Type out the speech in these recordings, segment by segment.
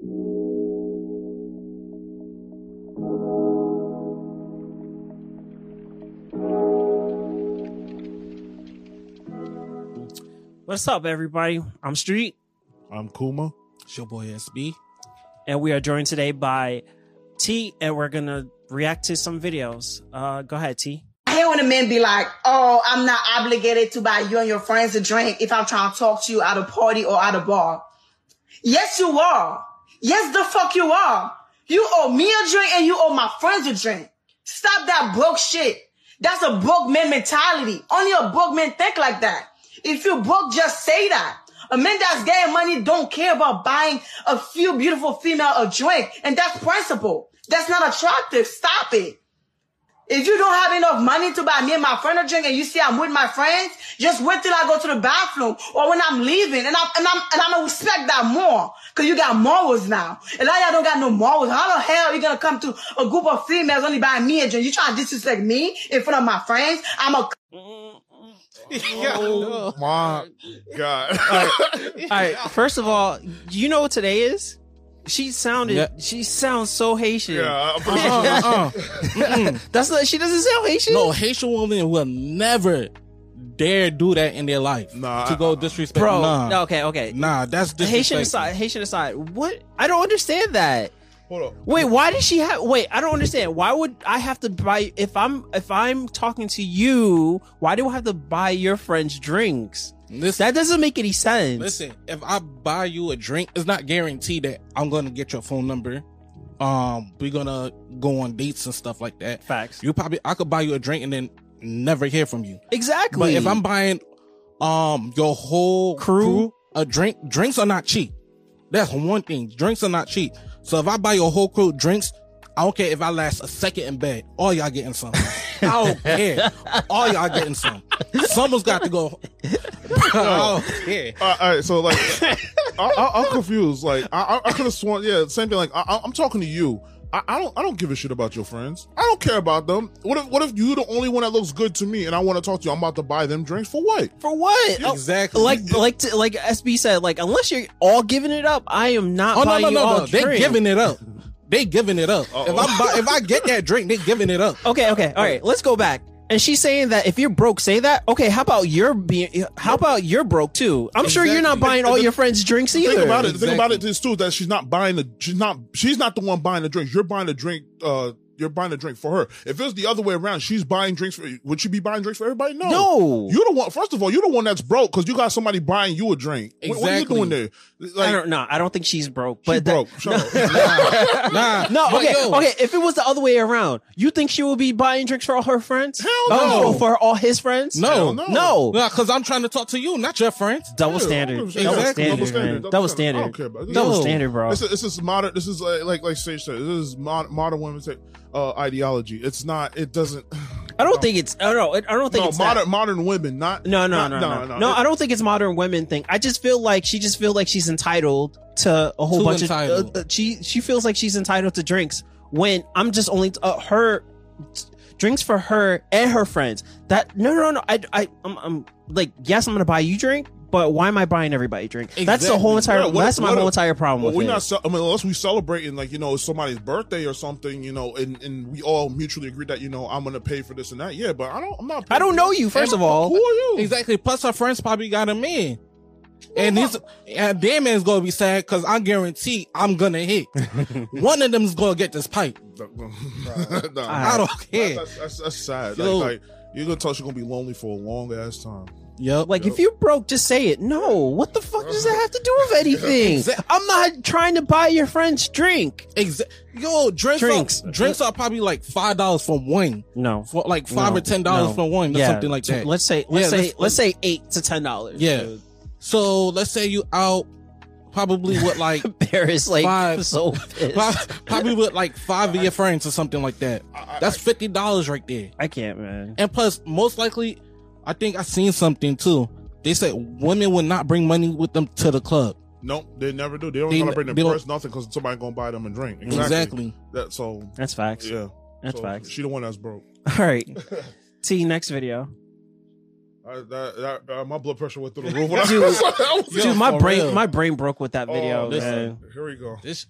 What's up, everybody? I'm Street, I'm Kuma. It's your boy SB. and we are joined today by T, and we're gonna react to some videos. Uh, go ahead, T. I hate when a man be like, oh, I'm not obligated to buy you and your friends a drink if I'm trying to talk to you at a party or at a bar. Yes, you are. Yes, the fuck you are. You owe me a drink and you owe my friends a drink. Stop that broke shit. That's a broke man mentality. Only a broke man think like that. If you broke, just say that. A man that's getting money don't care about buying a few beautiful female a drink. And that's principle. That's not attractive. Stop it. If you don't have enough money to buy me and my friend a drink and you see I'm with my friends, just wait till I go to the bathroom or when I'm leaving and I'm, and I'm, and I'm gonna respect that more. Cause you got morals now. And now y'all don't got no morals. How the hell are you gonna come to a group of females only buying me a drink? You trying to disrespect me in front of my friends? I'm a Oh my god. All right. First of all, do you know what today is? She sounded. Yeah. She sounds so Haitian. yeah, I'm. Uh, uh. That's not. She doesn't sound Haitian. No, Haitian woman will never dare do that in their life. Nah, to go disrespect. bro. nah, no, okay, okay. nah, that's Haitian aside. Haitian aside. What? I don't understand that. Hold. Wait, why does she have? Wait, I don't understand. Why would I have to buy if I'm if I'm talking to you? Why do I have to buy your friends drinks? Listen, That doesn't make any sense. listen. If I buy you a drink, it's not guaranteed that I'm gonna get your phone number. Um, we're gonna go on dates and stuff like that. Facts. You probably I could buy you a drink and then never hear from you. Exactly. But if I'm buying um your whole Crew? crew, a drink, drinks are not cheap. That's one thing. Drinks are not cheap. So if I buy your whole crew drinks, I don't care if I last a second in bed. All y'all getting some. I don't care. All y'all getting some. Someone's got to go. I don't. Uh, all right, so like, I, I, I'm confused. Like, I, I, I could have sworn, yeah, same thing. Like, I, I- I'm talking to you. I, I don't, I don't give a shit about your friends. I don't care about them. What if, what if you're the only one that looks good to me, and I want to talk to you? I'm about to buy them drinks for what? for what? Oh, Exactly. like like to, like SB said, like unless you're all giving it up, I am not Oh no buying no you no no! They drink. giving it up. They giving it up. Uh-oh. If I if I get that drink, they giving it up. Okay, okay, all right. Let's go back. And she's saying that if you're broke, say that. Okay, how about you're being? How about you're broke too? I'm sure you're not buying all your friends drinks The either. thing about it, the thing about it Exactly. is too that she's not buying the, she's not, she's not the one buying the drinks. You're buying the drink. Uh, you're buying a drink for her. If it was the other way around, she's buying drinks for. You. Would she be buying drinks for everybody? No. No. You're the one. First of all, you're the one that's broke because you got somebody buying you a drink. What- What, are you Exactly. doing there? Like, I don't know. I don't think she's broke. she But that- broke. Shut up. Nah, no, okay, yo, okay. If it was the other way around, you think she would be buying drinks for all her friends? Hell Oh, no. for all his friends? No, Hell no. no. Nah, because I'm trying to talk to you, not your friends. Double Yeah, standard. 100%. Double Exactly. standard, man. Double I don't standard. care about it. Double Yo. standard, bro. This is, this is modern. This is like like like Sage said. This is mod, modern women's uh, ideology. It's not. It doesn't. I don't think it's. I don't know. I don't think No, it's modern that. modern women. Not No, no, not- no, no, no. no I don't think it's modern women thing. I just feel like she just feel like she's entitled to a whole Too bunch entitled. of. Uh, uh, she she feels like she's entitled to drinks when I'm just only uh, her drinks for her and her friends. That no, no, no. I I I'm, I'm like yes, I'm gonna buy you drink, but why am I buying everybody a drink? That's the whole entire. Yeah, what- that's my what- whole entire problem Well, with we're it. not. ce- I mean, unless we celebrating like you know somebody's birthday or something, you know, and, and we all mutually agree that you know I'm gonna pay for this and that. Yeah, but I don't. I'm not. I don't know you. First of all, Who are you? Exactly. Plus, our friends probably got a man. And his and their man's gonna be sad because I guarantee I'm gonna hit. One of them's gonna get this pipe. no, I don't care. That's, that's, that's sad. Yo. Like, like you're gonna tell she's gonna be lonely for a long ass time. Yep. Like if you're broke, just say it. No, what the fuck does that have to do with anything? Exa- I'm not trying to buy your friend's drink. Exactly. Yo, drinks, Drinks. Are, drinks are probably like five dollars for one, No, for like five No, or ten dollars no. for one, or Yeah, something like that. Let's say let's Yeah, say let's- let's, say eight to ten dollars. Yeah. So let's say you out probably with like Bear is like Five. so pissed. prob- probably with like five of your friends or something like that. That's fifty dollars right there. I can't, man. And plus, most likely, I think I seen something too. They said women would not bring money with them to the club. Nope, they never do. They don't They- gonna bring their they purse, nothing, because somebody gonna buy them a drink. Exactly. Exactly. That so That's facts. yeah. That's So facts. She the one that's broke. All right. T next video. I, that, that, uh, my blood pressure went through the roof. When Dude, I was, I was- Dude, my brain real. my brain broke with that video. Oh, man. Here we go. This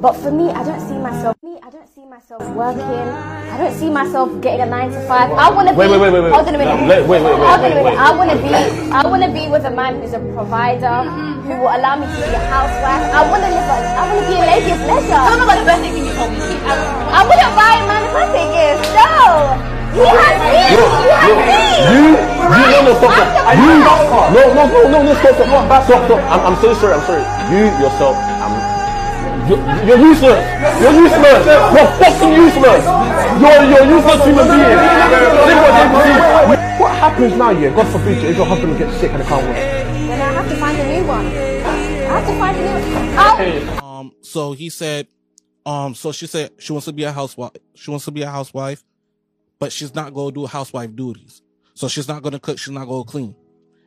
But for me, I don't see myself. Me, I don't see myself working. I don't see myself getting a nine to five. I want to be. Wait, wait, wait, wait, wait. Hold on a minute. Wait, wait, wait, wait, Hold on a wait, minute. wait. I want to be. I want to be with a man who's a provider, who will allow me to be a housewife. I want to live. A, I want to be a lady of leisure. Tell me about the birthday thing you told me. I wouldn't buy a man a birthday gift. No. He has me. He has me. You, you, no, no, stop, stop. You, no, no, no, no, no, stop, stop, stop, stop. I'm, I'm so sorry, I'm sorry. You yourself, I'm, you're, you're useless. You're useless. You're fucking useless. You're, you're a useless human being. Think what they see. What happens now, yeah, God forbid, if your husband gets sick and it can't work? Then I have to find a new one. I have to find a new one. Oh. Um, so he said, um, so she said she wants to be a housewife. She wants to be a housewife, but she's not going to do housewife duties. So she's not going to cook. She's not going to clean.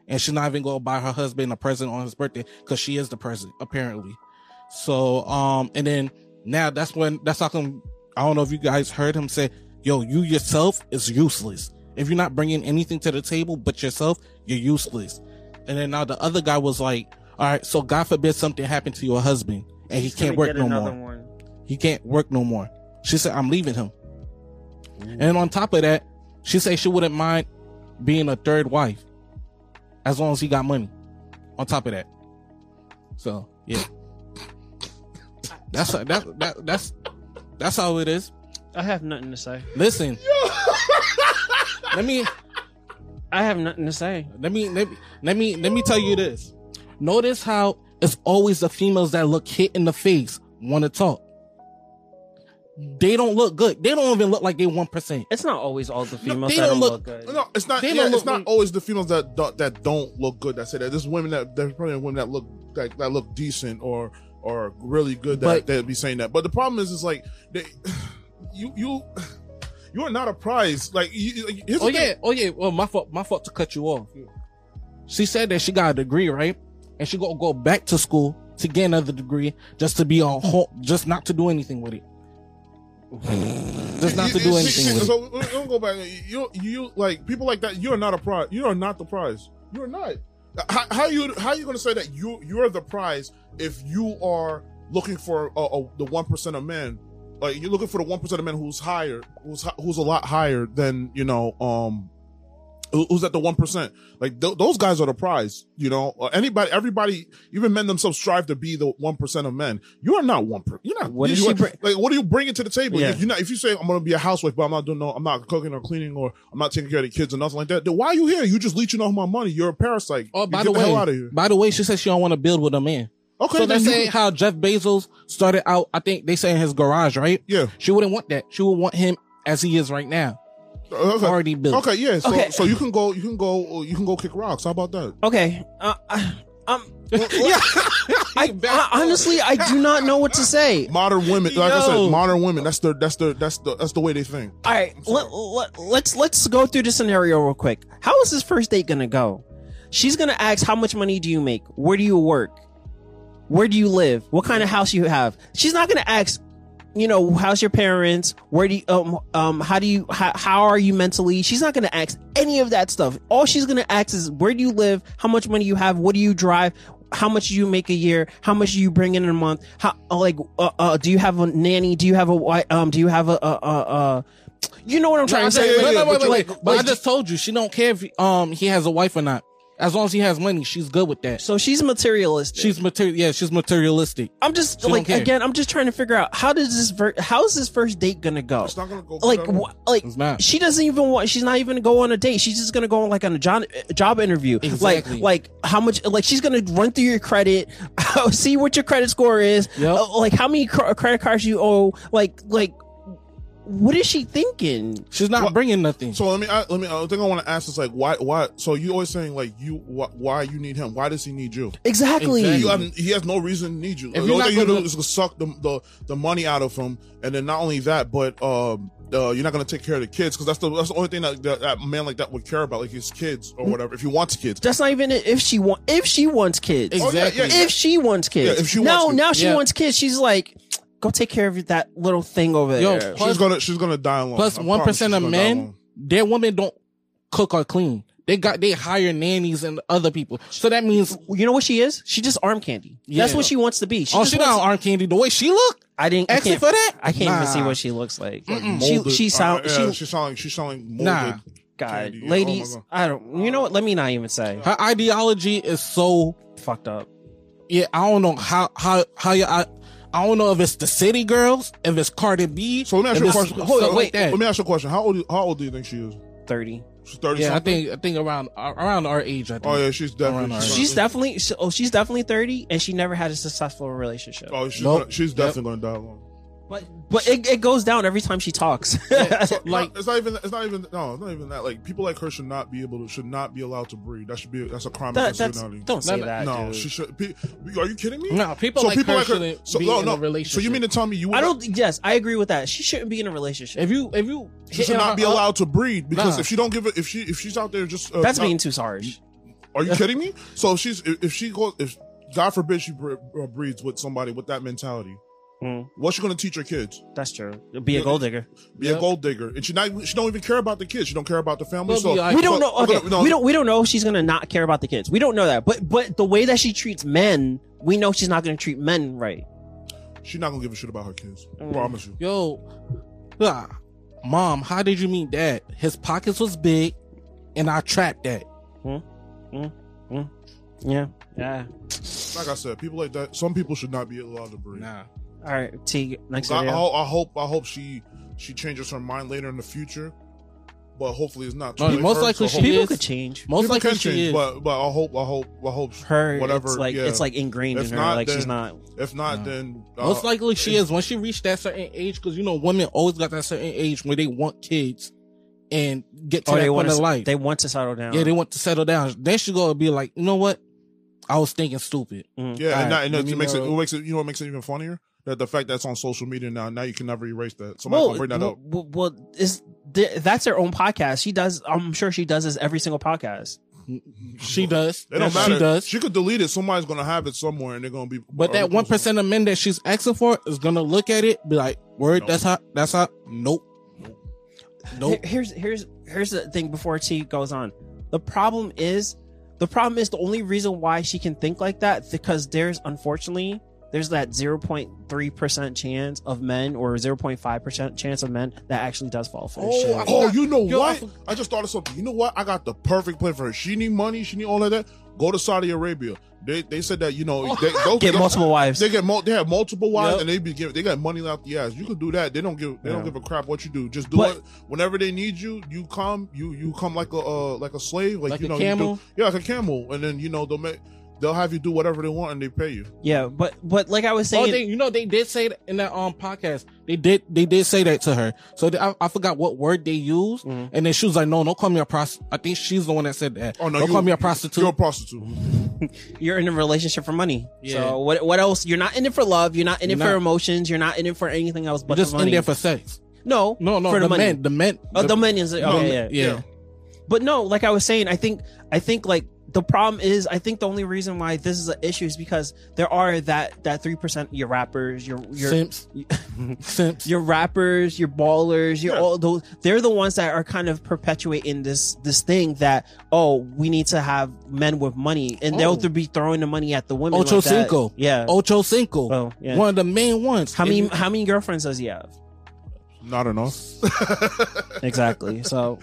And she's not even going to buy her husband a present on his birthday because she is the present, apparently. So, um, and then now that's when, that's how come, I don't know if you guys heard him say, yo, you yourself is useless. If you're not bringing anything to the table but yourself, you're useless. And then now the other guy was like, all right, so God forbid something happened to your husband and he can't work no more. He can't work no more. She said, I'm leaving him. And on top of that, she said she wouldn't mind being a third wife as long as he got money on top of that. So, yeah. That's that, that that's that's how it is. I have nothing to say. Listen. let me I have nothing to say. let me let me let me let me tell you this. Notice how it's always the females that look hit in the face want to talk. They don't look good. They don't even look like they one percent. It's not always all the females they that don't don't look- look good. No, it's not. They Yeah, it's not like- always the females that don't, that don't look good that say that. There's women that there's probably women that look that, that look decent or or really good that But- that be saying that. But the problem is, is like they, you you you are not a prize. Like, you, like, here's the Oh thing. yeah, oh yeah. Well, my fault. My fault to cut you off. She said that she got a degree, right? And she gonna go back to school to get another degree just to be on home, just not to do anything with it. just not to do anything see- with. So we'll go back. You you like people like that. You are not a prize. You are not the prize. You are not. How, how you how you going to say that you you're the prize if you are looking for uh, uh, the one percent of men? Like you're looking for the one percent of men who's higher, who's who's a lot higher than you know, um, who's at the one percent. Like th- those guys are the prize. You know, Or anybody, everybody, even men themselves strive to be the one percent of men. You are not one. Per- you're not. What you, is you are- bring- like what are you bringing to the table? Yeah. If you're not, if you say I'm going to be a housewife, but I'm not doing no, I'm not cooking or cleaning or I'm not taking care of the kids or nothing like that. Then why are you here? You just leeching off my money. You're a parasite. Oh, by get the, hell way, out of here. by the way, she said she don't want to build with a man. Okay, so they then you how Jeff Bezos started out. I think they say in his garage, right? Yeah. She wouldn't want that. She would want him as he is right now. Okay. already built. Okay, yeah. So, Okay. so you can go, you can go, you can go kick rocks. How about that? Okay. Uh, I, um, yeah. I, I honestly I do not know what to say. Modern women, like I said, modern women. That's the, that's the, that's the, that's the way they think. All right, let, let, let's let's go through the scenario real quick. How is this first date gonna go? She's gonna ask, "How much money do you make? Where do you work? Where do you live? What kind of house you have?" She's not gonna ask, you know, how's your parents? Where do you, um um how do you how, how are you mentally? She's not gonna ask any of that stuff. All she's gonna ask is, "Where do you live? How much money you have? What do you drive?" How much do you make a year? How much do you bring in a month? How like uh, uh do you have a nanny? Do you have a um do you have a uh uh, uh you know what I'm trying to say? just- yeah, yeah, but wait, you- wait. but But I just told you she don't care if um he has a wife or not. As long as he has money, she's good with that. So she's materialistic. She's material. Yeah, she's materialistic. I'm just don't like care. again. I'm just trying to figure out how does this ver- how is this first date gonna go? It's not gonna go. Like good wh- like It's not. she doesn't even want. She's not even gonna go on a date. She's just gonna go on like on a job job interview. Exactly. Like like how much? Like she's gonna run through your credit, see what your credit score is. Yep. uh, like how many cr- credit cards you owe. Like like what is she thinking? She's not What- bringing nothing. So let me, I, let me. I think I want to ask is like, why, why? So you always saying like you, why, why you need him? Why does he need you? Exactly. Exactly. You have, he has no reason to need you. If the you're only not thing you gonna- do is to suck the, the the money out of him, and then not only that, but um, uh, you're not gonna take care of the kids because that's the that's the only thing that, that that man like that would care about, like his kids or whatever. If he wants kids, That's not even it. if she want if she wants kids. Exactly. Oh, yeah, yeah. If she wants kids. Yeah, if she now wants kids. now she Yeah. wants kids. She's like, go take care of that little thing over Yo, there. plus- she's gonna she's gonna die alone. Plus one promise percent she's of men, their women don't cook or clean. They got they hire nannies and other people. So that means You know what she is? She just arm candy. That's Yeah. what she wants to be. She oh, just she wants- not arm candy. The way she look, I didn't. I Asking can't, for that? I can't even see Nah. what she looks like. She Molded- she sound uh, yeah, she she's sounding she's sounding molded. Nah. God, candy. Oh my ladies. God. I don't. You know what? Let me not even say. her ideology is so Fucked up. yeah. I don't know how how how you. I, I don't know if it's the city girls, if it's Cardi B. So let me ask if you a question. stuff Hold on, wait. Let me ask you a question. How old how old do you think she is? Thirty. She's thirty. Yeah, I think I think around around our age. I think. Oh yeah, she's definitely. She's, our She's definitely. she- Oh, she's definitely thirty, and she never had a successful relationship. Oh, she's, Nope. gonna, she's Yep. definitely going to die alone. But but it, it goes down every time she talks. like Like- it's not even it's not even no it's not even that like people like her should not be able to should not be allowed to breed that should be that's a crime That- that's, don't say No, no, that. no dude. she should be, are you kidding me No, people like her shouldn't so, be no, in no. a relationship. so you mean to tell me you would I don't. Yes, I agree with that. She shouldn't be in a relationship. if you if you she should not be allowed to breed because Nah. if she don't give it if she if she's out there just uh, That's not- being too harsh. are you kidding me so if she's if, if she goes if God forbid she bre- uh, breeds with somebody with that mentality Mm, what's she going to teach her kids that's true. Be a gold digger. be Yep. a gold digger and she not she don't even care about the kids she don't care about the family Well, so be like- we don't so- know. Okay, no, we don't. We don't know if she's gonna not care about the kids. We don't know that. But but the way that she treats men, we know she's not gonna treat men right. she's not gonna give a shit about her kids Mm. promise you yo, ah, mom, how did you meet dad? His pockets was big, and I trapped that. Yeah. Yeah. like I said, people like that. Some people should not be allowed to breed. Nah, All right. T. Next I, I, I hope. I hope she she changes her mind later in the future, but hopefully it's not. Too No, late most likely so she hope- People is. could change. most people likely can she change, is. but but I hope. I hope. I hope Her. whatever. It's like yeah. it's like ingrained If in her. not, like she's not. If not, No. then uh, most likely she is when she reached that certain age. Because you know, women always got that certain age where they want kids and get to Oh, that point want of life. They want to settle down. yeah, they want to settle down. Then she gonna be like, you know what? I was thinking stupid. Mm. Yeah, and, Alright, that, and let it me makes it, it makes it. You know what makes it even funnier? That the fact that's on social media now. Now you can never erase that. Somebody Well, will bring that well, up. well, well, is th- that's her own podcast. She does. I'm sure she does this every single podcast. She does. It don't matter. She does. She could delete it. Somebody's gonna have it somewhere, and they're gonna be. But that one percent of men that she's asking for is gonna look at it, be like, "Word, Nope. that's how. That's how. Nope. Nope. Here- Here's here's here's the thing before T goes on. The problem is the problem is the only reason why she can think like that because there's unfortunately there's that 0.3% chance of men or 0.5% chance of men that actually does fall for this Oh, shit. I Oh, you know Yo, I what? for- I, just thought of something. You know what? I got the perfect plan for her. She need money. She need all of that. Go to Saudi Arabia. They they said that you know they those, Get those- multiple wives. They get mul- they have multiple wives Yep. and they be giving they got money out the ass. You could do that. They don't give they don't give a crap what you do. Just do But- it whenever they need you. You come you you come like a uh, like a slave like, Like you a know camel? You do, yeah like a camel and then you know they'll make they'll have you do whatever they want and they pay you. Yeah, but but like I was saying, Oh, saying, they, you know, they did say that in that um podcast. They did, they did say that to her. So they, I, I forgot what word they used, Mm-hmm. and then she was like, "No, don't call me a prostitute." I think she's the one that said that. Oh no, don't you, call me a prostitute. You're a prostitute. you're in a relationship for money. Yeah. So what what else? You're not in it for love. You're not in it You're for not. emotions. You're not in it for anything else but You're just the money. in there for sex. no, No, no, for the, the, men, the men, Oh, the money is okay. No, yeah. yeah. yeah. But no, like I was saying, I think I think like the problem is I think the only reason why this is an issue is because there are that that three percent your rappers, your your simps, simps. your rappers, your ballers, your Yeah. all those they're the ones that are kind of perpetuating this this thing that oh we need to have men with money and Oh. they'll be throwing the money at the women. Ocho like that. Cinco. Yeah. Ocho Cinco. Oh, yeah. One of the main ones. How many how many girlfriends does he have? Not enough. Exactly. So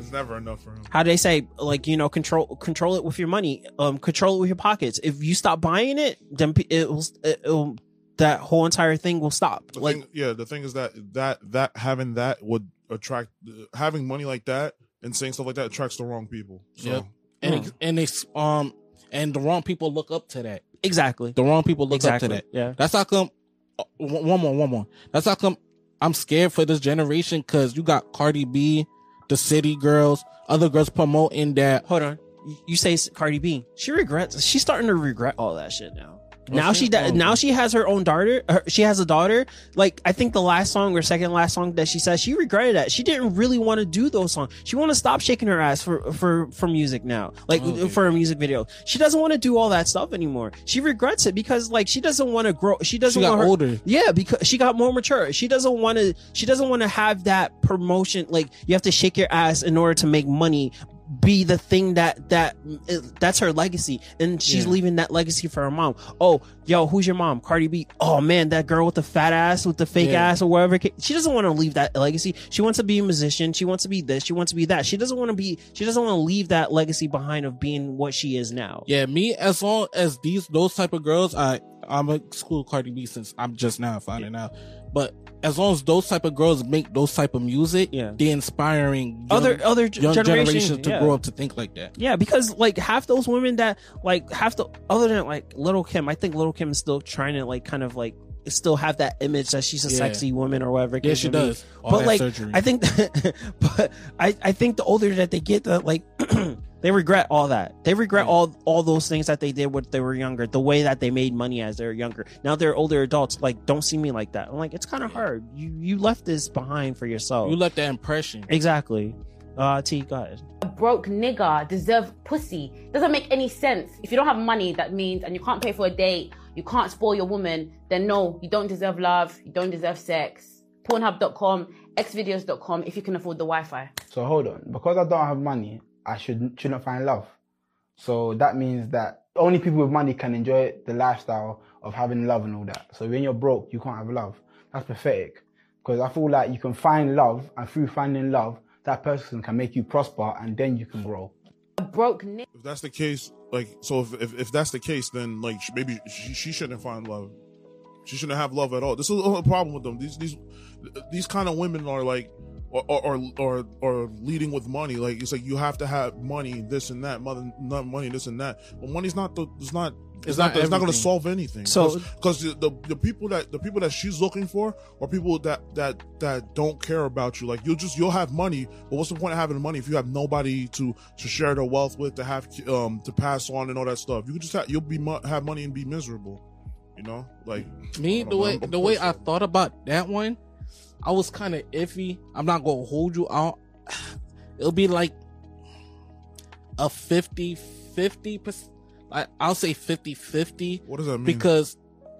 it's never enough for him. how do they say like you know control control it with your money um control it with your pockets if you stop buying it then it will it will that whole entire thing will stop The like thing, yeah, the thing is that that that having that would attract having money like that and saying stuff like that attracts the wrong people. So Yep. and it, and it's um and the wrong people look up to that. exactly The wrong people look exactly up to that. yeah That's how come. uh, One one more, one more. That's how come I'm scared for this generation because you got Cardi B, the City Girls, other girls promoting that. hold on. You- say Cardi B. She regrets she's starting to regret all that shit now now she Oh, now she has her own daughter her, she has a daughter. Like i think the last song or second last song that she said she regretted that. She didn't really want to do those songs. She want to stop shaking her ass for for for music now. Like oh, Okay. for a music video she doesn't want to do all that stuff anymore. She regrets it because like she doesn't want to grow she doesn't She got want her, older. yeah because she got more mature. She doesn't want to she doesn't want to have that promotion. Like you have to shake your ass in order to make money be the thing that that that's her legacy. And she's Yeah. leaving that legacy for her mom. Oh yo who's your mom? Cardi b. Oh man that girl with the fat ass with the fake Yeah. ass or whatever. She doesn't want to leave that legacy. She wants to be a musician. She wants to be this. She wants to be that. She doesn't want to be she doesn't want to leave that legacy behind of being what she is now. Yeah, me as long as these those type of girls, I I'm a school Cardi B since I'm just now finding out. But as long as those type of girls make those type of music, Yeah. they're inspiring young, other other young generations, generations to yeah. grow up to think like that. Yeah, because like half those women that like half the other than like Little Kim, I think Little Kim is still trying to like kind of like still have that image that she's a Yeah. sexy woman or whatever. Yeah, she does. All But that like, surgery. I think, but I I think the older that they get, the like. They regret all that. They regret all all those things that they did when they were younger. The way that they made money as they were younger. Now they're older adults. Like, don't see me like that. I'm like, it's kind of hard. You you left this behind for yourself. you left that impression. exactly. Uh, T, go ahead. a broke nigga deserve pussy. Doesn't make any sense. If you don't have money, that means, and you can't pay for a date, you can't spoil your woman, then no, you don't deserve love, you don't deserve sex. Pornhub.com, xvideos.com if you can afford the Wi Fi. So hold on, because I don't have money, I should shouldn't find love. So that means that only people with money can enjoy the lifestyle of having love and all that. So when you're broke, you can't have love. That's pathetic. Because I feel like you can find love, and through finding love, that person can make you prosper, and then you can grow. A broke nigga. If that's the case, like, so if if, if that's the case, then like maybe she, she shouldn't find love. She shouldn't have love at all. This is the only problem with them. These these these kind of women are like, or or or or leading with money. Like it's like you have to have money, this and that, mother, not money, this and that. But money's not the. It's not. It's, It's not. not it's not going to solve anything. So- because the, the the people that the people that she's looking for are people that that that don't care about you. Like you'll just you'll have money, but what's the point of having money if you have nobody to to share their wealth with, to have um to pass on and all that stuff? You can just have you'll be have money and be miserable. You know, like Me, I the don't way know. the way I thought about that one, I was kind of iffy. I'm not gonna hold you out. It'll be like a 50 50 percent. Like I'll say 50 50 what does that mean? because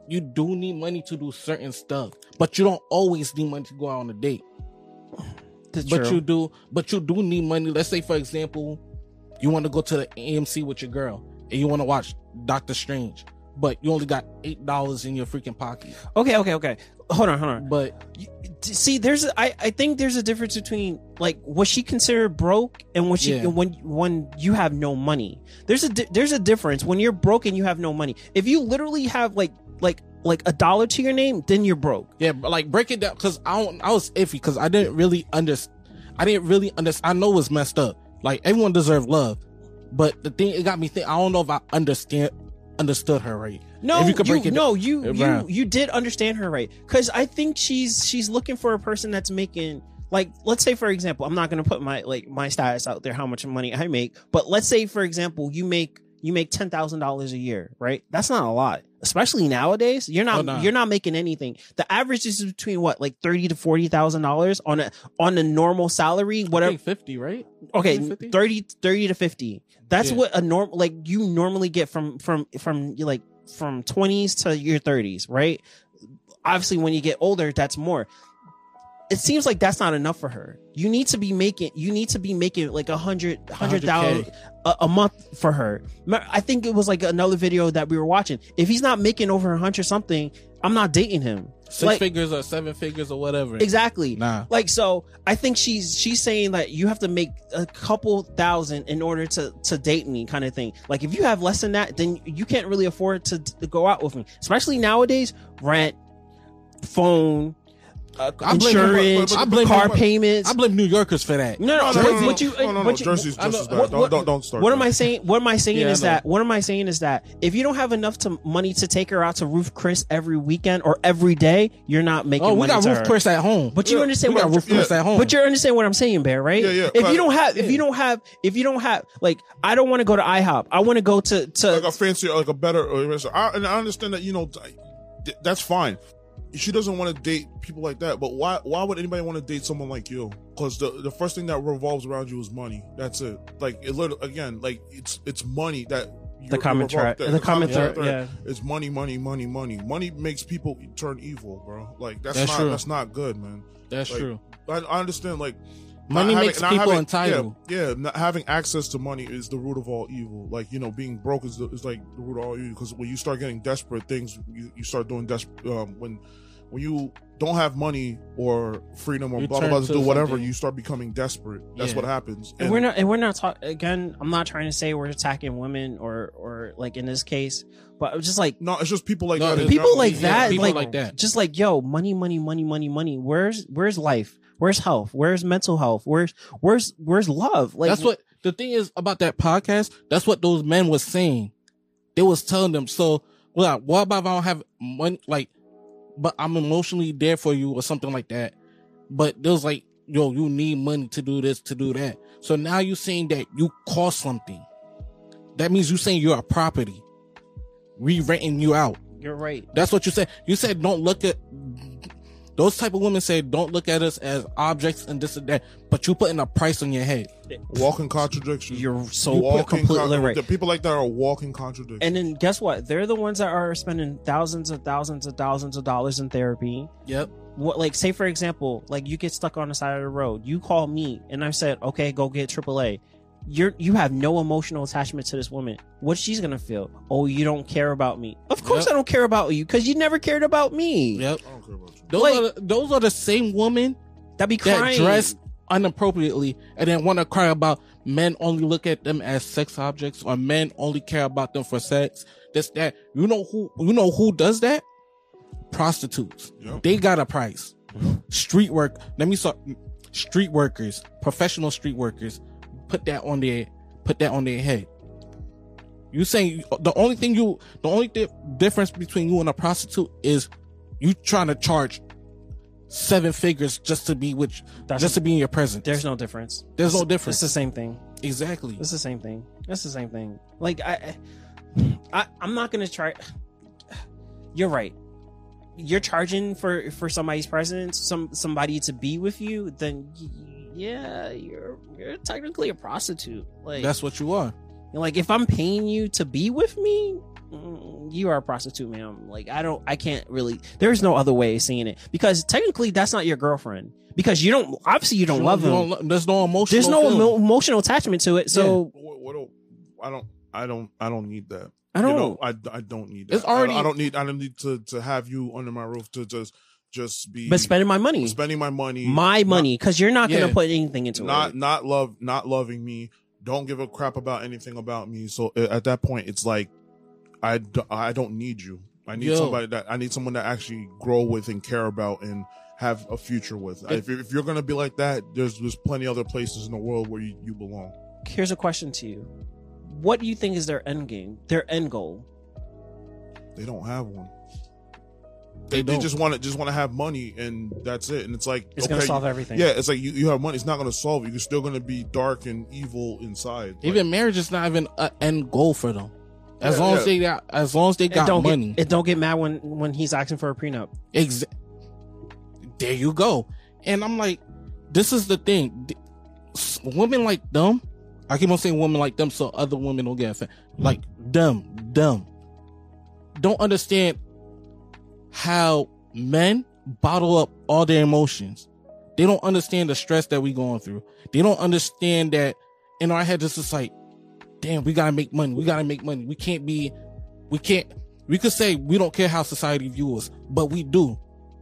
you do need money to do certain stuff, but you don't always need money to go out on a date. That's But true. you do, but you do need money. Let's say, for example, you want to go to the AMC with your girl and you want to watch Doctor Strange, but you only got eight dollars in your freaking pocket. okay, okay, okay. Hold on, hold on. But see there's I I think there's a difference between like what she considered broke and what she Yeah. when when you have no money there's a there's a difference when you're broke and you have no money if you literally have like like like a dollar to your name then you're broke yeah, like break it down because I don't, I was iffy because I didn't really understand. I didn't really understand. I know it's messed up. Like everyone deserves love, but the thing it got me think. I don't know if I understand understood her right. No If you could break it no you Uh, you you did understand her right because i think she's she's looking for a person that's making like let's say for example i'm not gonna put my like my status out there how much money i make but let's say for example you make you make ten thousand dollars a year right that's not a lot especially nowadays you're not Oh, no. you're not making anything the average is between what like thirty to forty thousand dollars on a on a normal salary whatever fifty, right? okay 50? 30, 30 to 50 that's Yeah. what a norm like you normally get from from from like from 20s to your 30s right? Obviously when you get older that's more. It seems like that's not enough for her. You need to be making you need to be making like a hundred hundred thousand 100K. a, a month for her. I think it was like another video that we were watching. If he's not making over a hundred something i'm not dating him Six Like- figures or seven figures or whatever. Exactly. Nah. Like so, I think she's she's saying that you have to make a couple thousand in order to to date me, kind of thing. Like if you have less than that, then you can't really afford to, to go out with me. Especially nowadays, rent, phone, uh, I blame- insurance, I blame- car payments. I blame New Yorkers for that. no, no, No, no, no, no, but you, no, no, no, but you- Jersey's I just as bad. what- Don't- don't- don't start What am. I saying? What am I saying Yeah, is know. that? What am I saying is that if you don't have enough to money to take her out to Ruth's Chris every weekend or every day, you're not making. Oh, we money got to Roof her. Chris at home. But you Yeah, understand we what got I'm Ruth's Chris at home. But you understand what I'm saying, Bear, right? Yeah, yeah, If but- you don't have, if you don't have, if you don't have, like, I don't want to go to IHOP. I want to go to to. like a fancier, like a better. uh. I, and I understand that you know that's fine. She doesn't want to date people like that, but why? Why would anybody want to date someone like you? Because the the first thing that revolves around you is money. That's it. Like it literally, again, like it's it's money that. The common revolve- thread- the common thread, yeah. It's money, money, money, money. Money makes people turn evil, bro. Like that's, That's not true. that's not good, man. That's Like, true. I, I understand, like, Money Not makes people having- entitled. Yeah, yeah not having access to money is the root of all evil. Like you know, being broke is, the, is like the root of all evil. Because when you start getting desperate, things you, you start doing desperate. Um, when when you don't have money or freedom or You blah blah blah to to do whatever, something- you start becoming desperate. That's Yeah. what happens. and we're not and we're not talking again i'm not trying to say we're attacking women or or like in this case but just like No, it's just people like No, that. people general. like yeah, that people like, like that. just like yo money money money money money where's where's life where's health where's mental health where's where's where's love like that's what the thing is about that podcast. That's what those men was saying. They was telling them. So, well, what about if I don't have money? Like, but I'm emotionally there for you or something like that. But there was like, yo, you need money to do this, to do that. So now you saying that you cost something. That means you saying you're a property. We renting you out. you're right That's what you said. You said don't look at those type of women say don't look at us as objects and this and that, but you putting a price on your head. walking contradiction. you're so walking completely con- right the people like that are walking contradiction. and then guess what they're the ones that are spending thousands and thousands and thousands of dollars in therapy Yep. what like say for example like you get stuck on the side of the road you call me and i said okay go get aaa you're you have no emotional attachment to this woman what she's gonna feel oh you don't care about me of course Yep. i don't care about you because you never cared about me Yep. I don't care about you. Those Like- are the, those are the same women that be that crying dress inappropriately and then want to cry about men only look at them as sex objects or men only care about them for sex. This that you know who you know who does that? Prostitutes. Yep. They got a price. Street work. Let me start. Street workers, professional street workers, put that on their put that on their head. You saying the only thing you the only di- difference between you and a prostitute is you trying to charge seven figures just to be with That's- just to be in your presence. there's no difference There's no difference. it's the same thing exactly. it's the same thing it's the same thing like i i i'm not gonna try you're right you're charging for for somebody's presence some somebody to be with you then yeah you're you're technically a prostitute like That's what you are. like if i'm paying you to be with me mm, you are a prostitute ma'am like i don't i can't really there's no other way of saying it because technically that's not your girlfriend because you don't obviously you don't You love you him lo- there's no emotional. there's no feeling. emo- emotional attachment to it so What, what do- I don't. I don't. I don't need that. i don't know, I, I don't need that. It's already- I, I don't need. I don't need to to have you under my roof to just just be but spending my money spending my money, my money because you're not Yeah. gonna put anything into not it not not love, not loving me. Don't give a crap about anything about me. So at that point, it's like I d- I don't need you. I need Yo. somebody that I need someone to actually grow with and care about and have a future with. If- If, you're- if you're gonna be like that, there's there's plenty other places in the world where you, you belong. here's a question to you what do you think is their end game their end goal They don't have one. They They, they just want to just want to have money and that's it. And it's like it's okay, gonna solve everything Yeah, it's like you, you have money. It's not going to solve it. You're still going to be dark and evil inside. Like, Even marriage is not even an end goal for them. As Yeah, long yeah. as they got, as long as they and got don't money. get and don't get mad when when he's asking for a prenup Exa- there you go. And I'm like, this is the thing. Women like them, I keep on saying women like them so other women don't get offended. Like them, them. Don't understand how men bottle up all their emotions. They don't understand the stress that we going through. They don't understand that in our head it's just like, damn, we gotta make money. We gotta make money. We can't be, we can't, we could say we don't care how society views us, but we do.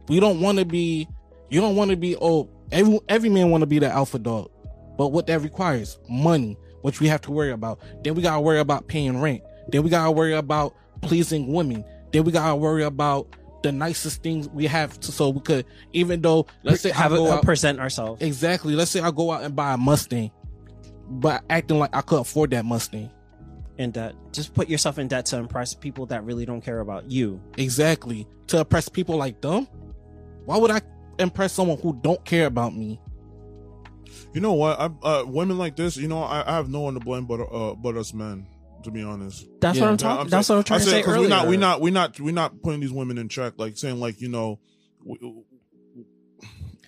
We don't want to be, you don't want to be, oh, every, every man want to be the alpha dog. But what that requires, money, which we have to worry about. Then we gotta worry about paying rent. Then we gotta worry about pleasing women. Then we gotta worry about the nicest things we have to, so we could, even though, let's say have I a, go a out, present ourselves Exactly. Let's say I go out and buy a Mustang, but acting like I could afford that Mustang. in debt just put yourself in debt to impress people that really don't care about you Exactly. To impress people like them? Why would I impress someone who don't care about me? You know what? I, uh, women like this, you know, I, I have no one to blame but uh, but us men. To be honest, that's Yeah. what i'm talking that's what i'm trying I to said, say 'cause earlier we not we're not we're not we're not putting these women in check. Like saying like you know, we,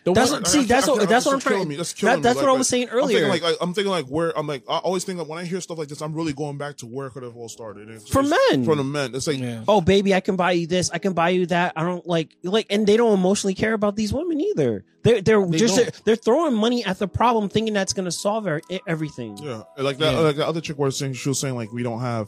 The That's one- what, see. That's I- I- what. That's what I'm trying. me. That's That, killing that's me. what I Like, was saying I'm thinking like, like I'm thinking like where I'm like I always think that when I hear stuff like this, I'm really going back to where could have all started. It's For just- men. for the men. It's like Yeah. oh baby, I can buy you this. I can buy you that. I don't like like, and they don't emotionally care about these women either. They're they're They just they're, they're throwing money at the problem, thinking that's gonna solve er- everything. Yeah, like that. Yeah. Like the other chick was saying, she was saying like we don't have,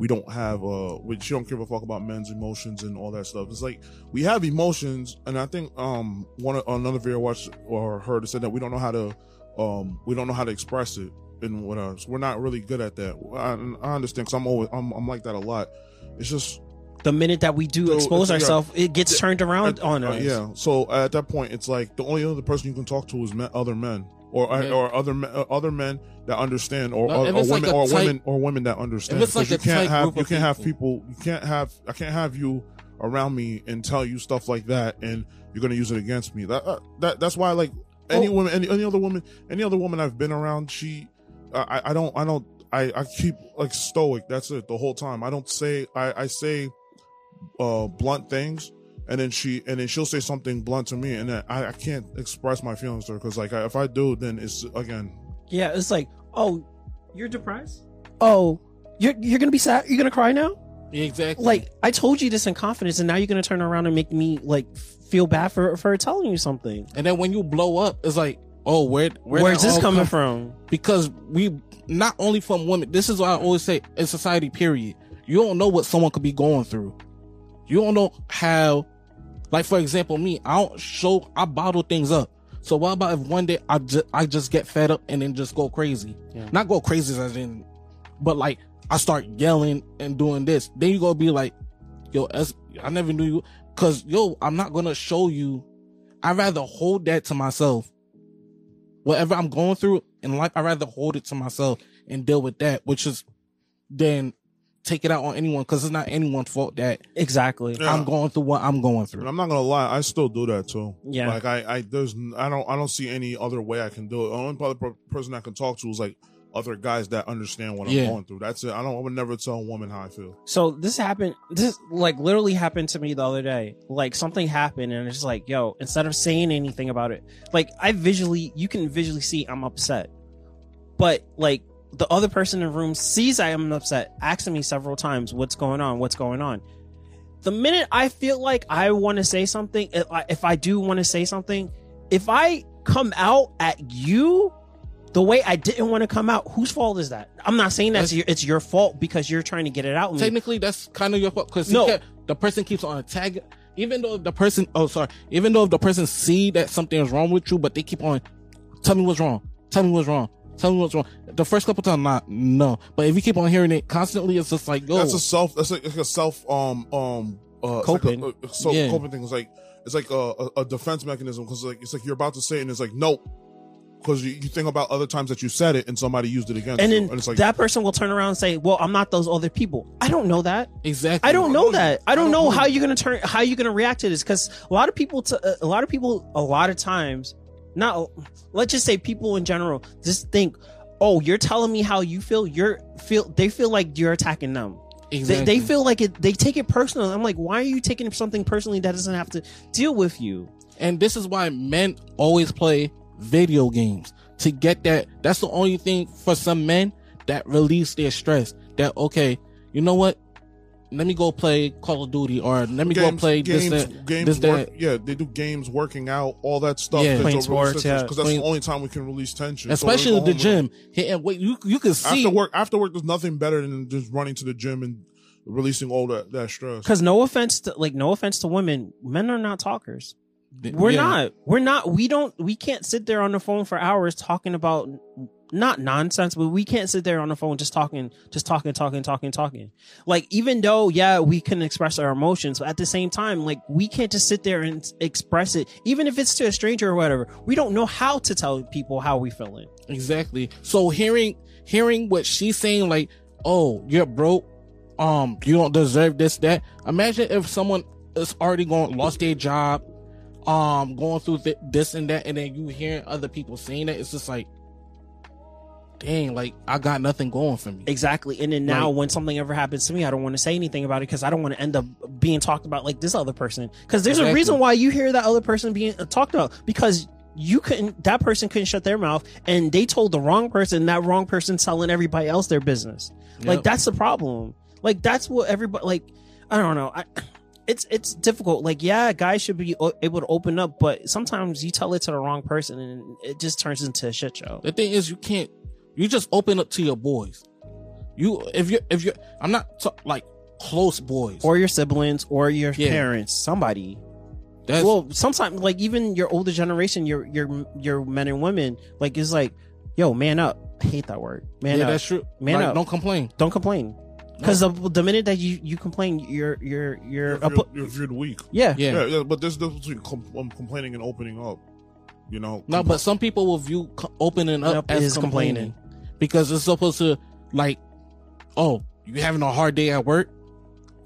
we don't have. uh we, She don't give a fuck about men's emotions and all that stuff. It's like we have emotions, and I think um one of- another video I watched or heard said that we don't know how to, um we don't know how to express it and what else. We're not really good at that. I, I understand because I'm always I'm, I'm like that a lot. It's just The minute that we do So, expose ourselves, it gets turned around uh, on uh, us. yeah. So at that point, it's like the only other person you can talk to is men, other men. Or, Yeah. or other men, uh, other men that understand, or, or, or it's like women, or women, or women that understand. It's like Because you can't have, you can't have people. people, you can't have, I can't have you around me and tell you stuff like that, and you're gonna use it against me. That, uh, that, that's why, like any Oh. woman, any, any other woman, any other woman I've been around, she, I, I don't, I don't, I, I keep like stoic. That's it the whole time. I don't say, I, I say, uh, blunt things, and then she, and then she'll say something blunt to me, and then I, I can't express my feelings to her because, like, I, if I do, then it's again, Yeah, it's like, oh, you're depressed. Oh, you're you're gonna be sad. You're gonna cry now. Exactly. Like I told you this in confidence, and now you're gonna turn around and make me like feel bad for for telling you something. and then when you blow up, it's like, oh, where, where Where's this coming come from? because we not only from women. This is why I always say in society. Period. You don't know what someone could be going through. You don't know how. Like for example, me, I don't show. I bottle things up. So what about if one day I just I just get fed up and then just go crazy? Yeah. Not go crazy as in, but like I start yelling and doing this. Then you gonna be like, yo, I never knew you, cause yo, I'm not gonna show you. I'd rather hold that to myself whatever I'm going through in life, I'd rather hold it to myself and deal with that, which is then take it out on anyone because it's not anyone's fault that Exactly. Yeah. I'm going through what I'm going And through. I'm not gonna lie, I still do that too. Yeah. Like I, I there's I don't I don't see any other way I can do it. The only other person I can talk to is like other guys that understand what Yeah. I'm going through. That's it. I don't I would never tell a woman how I feel. So this happened. This like literally happened to me the other day. Like something happened, and it's just like, yo, instead of saying anything about it, like I visually, you can visually see I'm upset, but like the other person in the room sees I am upset, asking me several times, "What's going on? What's going on?" The minute I feel like I want to say something, if I, if I do want to say something, if I come out at you the way I didn't want to come out, whose fault is that? I'm not saying that's That's- your, it's your fault because you're trying to get it out. with me. Technically, that's kind of your fault because No. the person keeps on attack. Even though the person, oh sorry, even though the person see that something is wrong with you, but they keep on, tell me what's wrong, tell me what's wrong, tell me what's wrong. The first couple times, not no, but if you keep on hearing it constantly, it's just like, yo, That's a self. That's like, a self. Um. Um. Uh, it's like Coping. a, a, self Yeah. coping thing. It's like it's like a, a, a defense mechanism because like it's like you're about to say it and it's like no, because you, you think about other times that you said it and somebody used it against and you, then and it's like that person will turn around and say, "Well, I'm not those other people." I don't know that. exactly. I don't know that. I don't I don't know know how you. you're gonna turn, how you're gonna react to this. Because a lot of people, to, a lot of people, a lot of times, not let's just say people in general, just think, "Oh, you're telling me how you feel. You're feel they feel like you're attacking them. Exactly. They, they feel like it. They take it personal. I'm like, why are you taking something personally that doesn't have to deal with you? And this is why men always play video games to get that. That's the only thing for some men that release their stress. That okay, you know what? Let me go play Call of Duty or let me go play games, this that games this work, that. yeah, they do games, working out, all that stuff. Yeah. Playing sports, yeah. because that's Playing- the only time we can release tension. Especially we at go the home gym. Hitting wait, you you can see After work, after work, there's nothing better than just running to the gym and releasing all that that stress. Because no offense to like, no offense to women, men are not talkers. We're Yeah. not. We're not. We don't. We can't sit there on the phone for hours talking about not nonsense, but we can't sit there on the phone just talking, just talking, talking, talking, talking. Like even though, yeah, we can express our emotions, but at the same time, like we can't just sit there and express it, even if it's to a stranger or whatever. We don't know how to tell people how we feeling. Exactly. So hearing hearing what she's saying, like, oh, you're broke, um, you don't deserve this, that. Imagine if someone is already going lost their job, um, going through th- this and that, and then you hearing other people saying that, it's just like, dang, like I got nothing going for me. Exactly. And then now Like- when something ever happens to me, I don't want to say anything about it because I don't want to end up being talked about like this other person. Because there's a reason why you hear that other person being uh, talked about because you couldn't, that person couldn't shut their mouth and they told the wrong person, that wrong person telling everybody else their business. Like that's the problem. Like that's what everybody, like, I don't know. I, it's, it's difficult. Like, yeah, guys should be o- able to open up, but sometimes you tell it to the wrong person and it just turns into a shit show. The thing is, you can't. You just open up to your boys. You if you if you I'm not t- like close boys. Or your siblings or your Yeah. parents, somebody. That's well, sometimes like even your older generation, your your your men and women, like is like, yo, man up. I hate that word. Man yeah, up. that's true. Man Like, up. Don't complain. Don't complain. Because the, the minute that you you complain, you're you're you're, You're, a pu- you're viewed weak. yeah. Yeah. Yeah, yeah, but there's a difference between com- um, complaining and opening up. You know, No, but some people will view opening up Up as complaining. complaining. because it's supposed to like, oh, you're having a hard day at work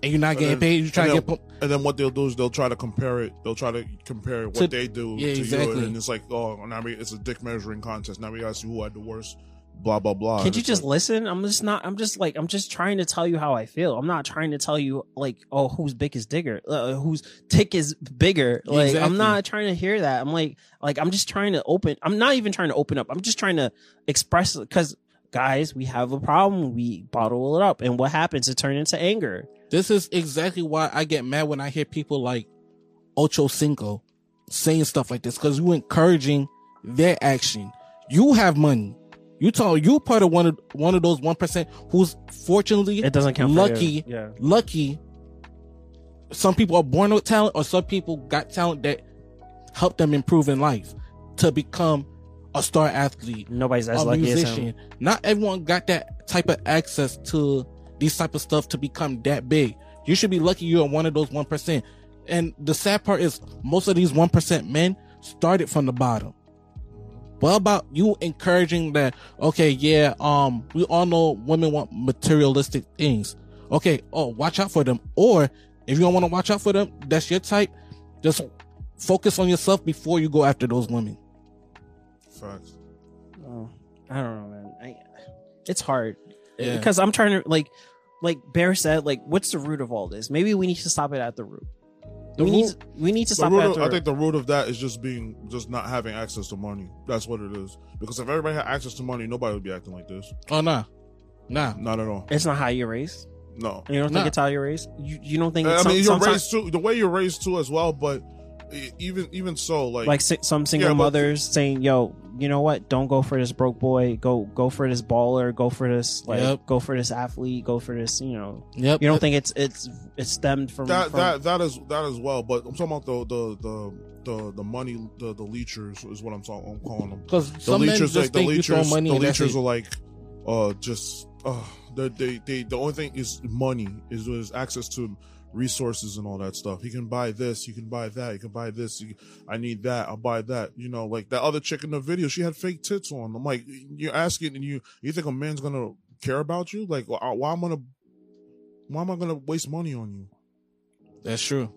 and you're not getting then- paid. You try to and get. then- and then what they'll do is they'll try to compare it. They'll try to compare what To- they do yeah, to exactly. you, and it's like, oh, now we, it's a dick measuring contest. Now we gotta see who had the worst. Blah blah blah. Can't you just like, listen? I'm just not. I'm just like. I'm just trying to tell you how I feel. I'm not trying to tell you like, oh, whose dick is bigger, uh, whose dick is bigger. Like, I'm not trying to hear that. I'm like, like I'm just trying to open. I'm not even trying to open up. I'm just trying to express because guys, we have a problem. We bottle it up, and what happens? It turns into anger. This is exactly why I get mad when I hear people like Ocho Cinco saying stuff like this because you're encouraging their action. You have money. You tell you part of one of one of those one percent who's fortunately It doesn't count. lucky. Yeah. lucky. Some people are born with talent, or some people got talent that helped them improve in life to become a star athlete, Nobody's as lucky as him. Not everyone got that type of access to these type of stuff to become that big. You should be lucky you're one of those one percent. And the sad part is most of these one percent men started from the bottom. What about you encouraging that? Okay, yeah, um, we all know women want materialistic things. Okay, oh, watch out for them. Or if you don't want to watch out for them, that's your type. Just focus on yourself before you go after those women. facts. Oh, I don't know, man. I, it's hard Yeah. because I'm trying to like, like Bear said, like, what's the root of all this? Maybe we need to stop it at the root. The we need root- we need to The stop root of- I think the root of that is just being just not having access to money. That's what it is. Because if everybody had access to money, nobody would be acting like this. Oh nah, nah. Not at all. it's not how you're raised. No. You don't Nah. think it's how you're raised? You you don't think? I It's mean, some, you're sometimes- raised too. The way you're raised too, as well. But even even so, like, like some single Yeah, but- mothers saying, "Yo, you know what? Don't go for this broke boy. Go go for this baller. Go for this like Yep. go for this athlete. Go for this. You know. Yep. You don't think it's it's it's stemmed from that from- that that is that as well. But I'm talking about the the the the, the money the the leechers is what I'm talking. I'm calling them. because The some men leechers, just like, the think you throw leechers, money. the leechers are like, uh, just uh, they they they the only thing is money is is access to resources and all that stuff. He can buy this, you can buy that, you can buy this. You, I need that, I'll buy that. You know, like that other chick in the video, she had fake tits on. I'm like, you're asking, and you you think a man's gonna care about you? Like, why why am I gonna why am I gonna waste money on you? That's true.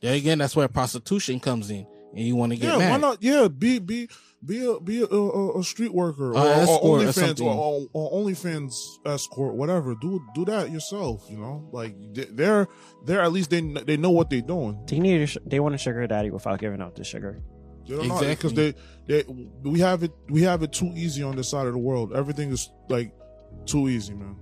Yeah, again, that's where prostitution comes in, and you want to get yeah, mad. why not? Yeah, be be be a be a, a, a street worker or, Uh, or escort or OnlyFans something. or, or, or OnlyFans escort, whatever. Do do that yourself. You know, like they- they're they're at least they they know what they're doing. They need sh- they want a sugar daddy without giving out the sugar. They don't Exactly. because they they we have it we have it too easy on this side of the world. Everything is like too easy, man.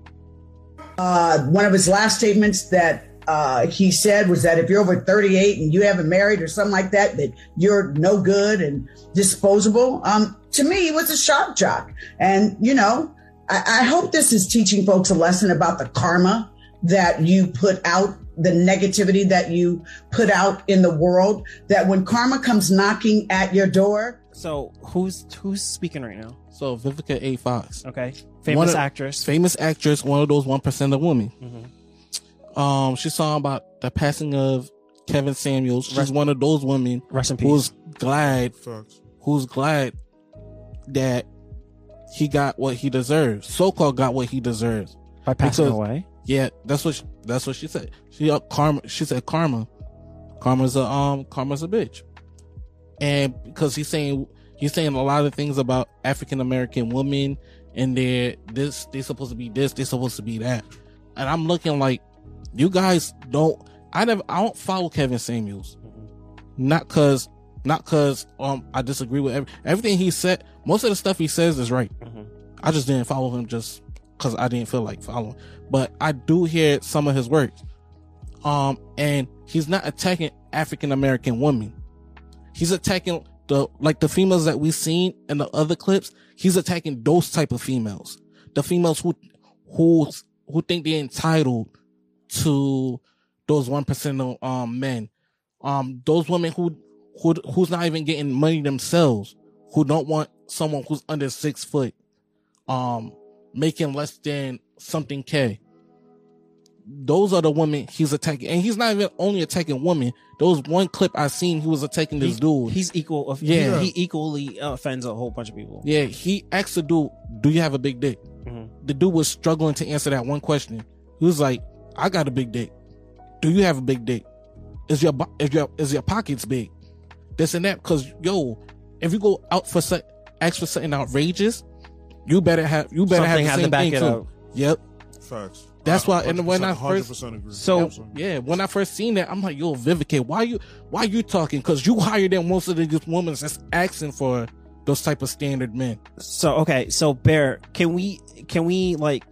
uh, one of his last statements that uh, he said was that if you're over 38 and you haven't married or something like that, that you're no good and disposable. Um, to me, he was a shock jock. And, you know, I, I hope this is teaching folks a lesson about the karma that you put out, the negativity that you put out in the world, that when karma comes knocking at your door, So who's who's speaking right now? So Vivica A. Fox, Okay, famous of- actress. famous actress, one of those one percent of women. Mhm. Um, she's talking about the passing of Kevin Samuels. She's Rest- one of those women Rest in peace. who's glad, Facts. who's glad that he got what he deserves. So called got what he deserves. by passing because- away. Yeah, that's what she, that's what she said. She uh, karma. She said karma. Karma's a um karma's a bitch, and because he's saying he's saying a lot of things about African American women and they're this, they're supposed to be this, they're supposed to be that. And I'm looking like, you guys don't, I never, I don't follow Kevin Samuels. Not cause, not cause, um, I disagree with every, everything he said. Most of the stuff he says is right. I just didn't follow him just cause I didn't feel like following. But I do hear some of his words. Um, and he's not attacking African American women. He's attacking the, like the females that we've seen in the other clips. He's attacking those type of females. The females who, who, who think they're entitled to those one percent of um men. Um, those women who, who, who's not even getting money themselves, who don't want someone who's under six foot, um, making less than something K. Those are the women he's attacking. And he's not even only attacking women. Those one clip I seen, he was attacking this He- dude. He's equal. Of, Yeah. he, he equally offends a whole bunch of people. Yeah, he asked the dude, "Do you have a big dick?" The dude was struggling to answer that one question. He was like, "I got a big dick. Do you have a big dick? Is your is your is your pockets big? This and that? Because yo, if you go out for some, ask for something outrageous, you better have you better Something have the same thing too. up. Yep. Facts. That's why, and when I first, agree. So- Absolutely. yeah, when I first seen that, I'm like, yo, Vivica, why you, why you talking? Cause you higher than most of these women that's asking for those type of standard men. So okay, so Bear, can we can we like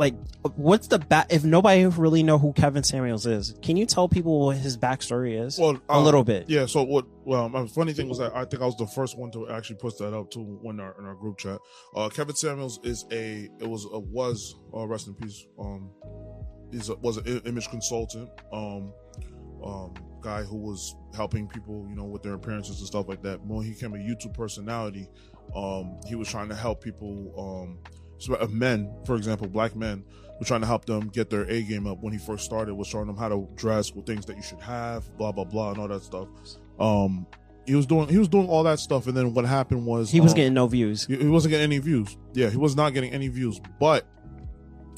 like what's the back? If nobody really know who Kevin Samuels is, can you tell people what his backstory is? Well, a um, little bit. Yeah. So what? Well, my funny thing was that I think I was the first one to actually put that up to when our in our group chat. Uh, Kevin Samuels is a it was a, was uh, rest in peace. Um, is a, was an image consultant. Um, um, guy who was helping people, you know, with their appearances and stuff like that. When he became a YouTube personality, um, he was trying to help people, um, uh, men, for example, black men, were trying to help them get their A game up when he first started, was showing them how to dress with things that you should have, blah blah blah, and all that stuff. Um, he was doing he was doing all that stuff, and then what happened was He was um, getting no views. he, he wasn't getting any views. Yeah, he was not getting any views. But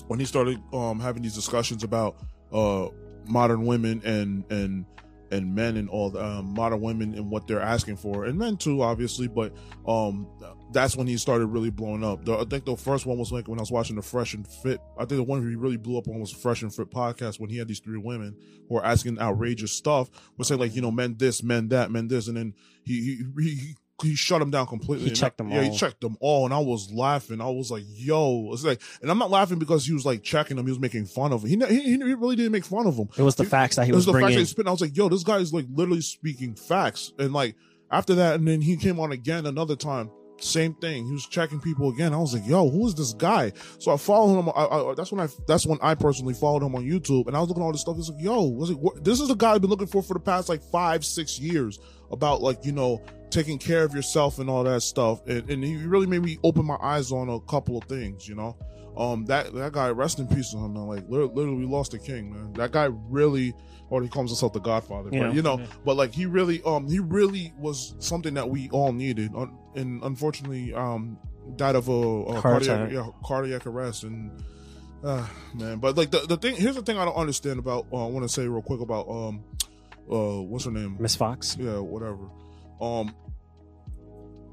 when he started um, having these discussions about uh, modern women and and and men and all the um, modern women and what they're asking for, and men too, obviously. But um, that's when he started really blowing up. The, I think the first one was like when I was watching the Fresh and Fit. I think the one he really blew up on was Fresh and Fit podcast when he had these three women who were asking outrageous stuff. Was saying like you know men this, men that, men this, and then he he he, he shut them down completely. He And checked I- them Yeah, all. he checked them all, and I was laughing. I was like, "Yo!" It's like, and I'm not laughing because he was like checking them. He was making fun of him. He he, he really didn't make fun of them. It was the facts that he It was the facts that he spit. I was like, "Yo, this guy is like literally speaking facts." And like after that, and then he came on again another time. Same thing. He was checking people again. I was like, "Yo, who is this guy?" So I followed him. I, I, that's when I. That's when I personally followed him on YouTube, and I was looking at all this stuff. It's like, "Yo, was it? What, this is the guy I've been looking for for the past like five, six years about like you know taking care of yourself and all that stuff." And, and he really made me open my eyes on a couple of things. You know, um, that that guy, rest in peace to him, man. Like literally, literally we lost a king, man. That guy really, or he calls himself the Godfather, Yeah. but you know, but like he really, um, he really was something that we all needed, and unfortunately, um, died of a, a cardiac, yeah, cardiac arrest, and uh, man, but like the the thing, here's the thing I don't understand about. Uh, I want to say real quick about um, uh, what's her name, Miss Fox. yeah, whatever. Um,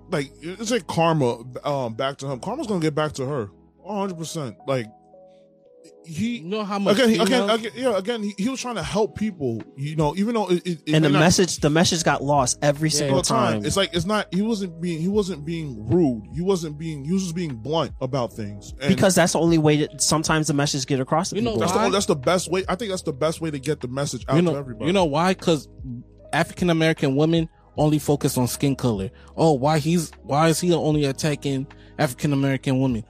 like it's like karma. Um, back to him. Karma's gonna get back to her, hundred percent. Like he. You know how much Again, he, again, again, yeah. Again, he, he was trying to help people. You know, even though it, it, it and the not- message, the message got lost every all single time. time. It's like it's not. He wasn't being. He wasn't being rude. He wasn't being. He was just being blunt about things. And because that's the only way that sometimes the message get across to You know people. that's the that's the best way. I think that's the best way to get the message out you know, to everybody. You know why? Because African American women only focus on skin color. Oh, why he's why is he only attacking African American women?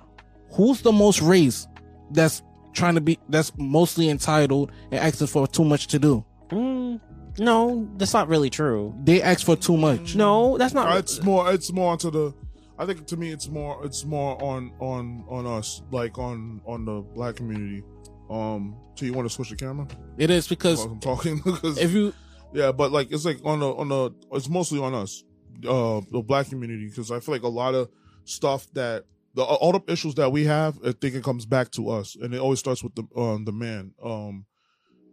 Who's the most race that's trying to be that's mostly entitled and asking for too much to do? Mm, no, that's not really true. They ask for too much. No, that's not. Uh, it's more. It's more onto the. I think to me, it's more. It's more on on on us, like on on the black community. Um, so you want to switch the camera? It is because I'm talking because if you yeah, but like it's like on the on the it's mostly on us, uh, the black community, because I feel like a lot of stuff that the all the issues that we have, I think it comes back to us, and it always starts with the um the man. Um,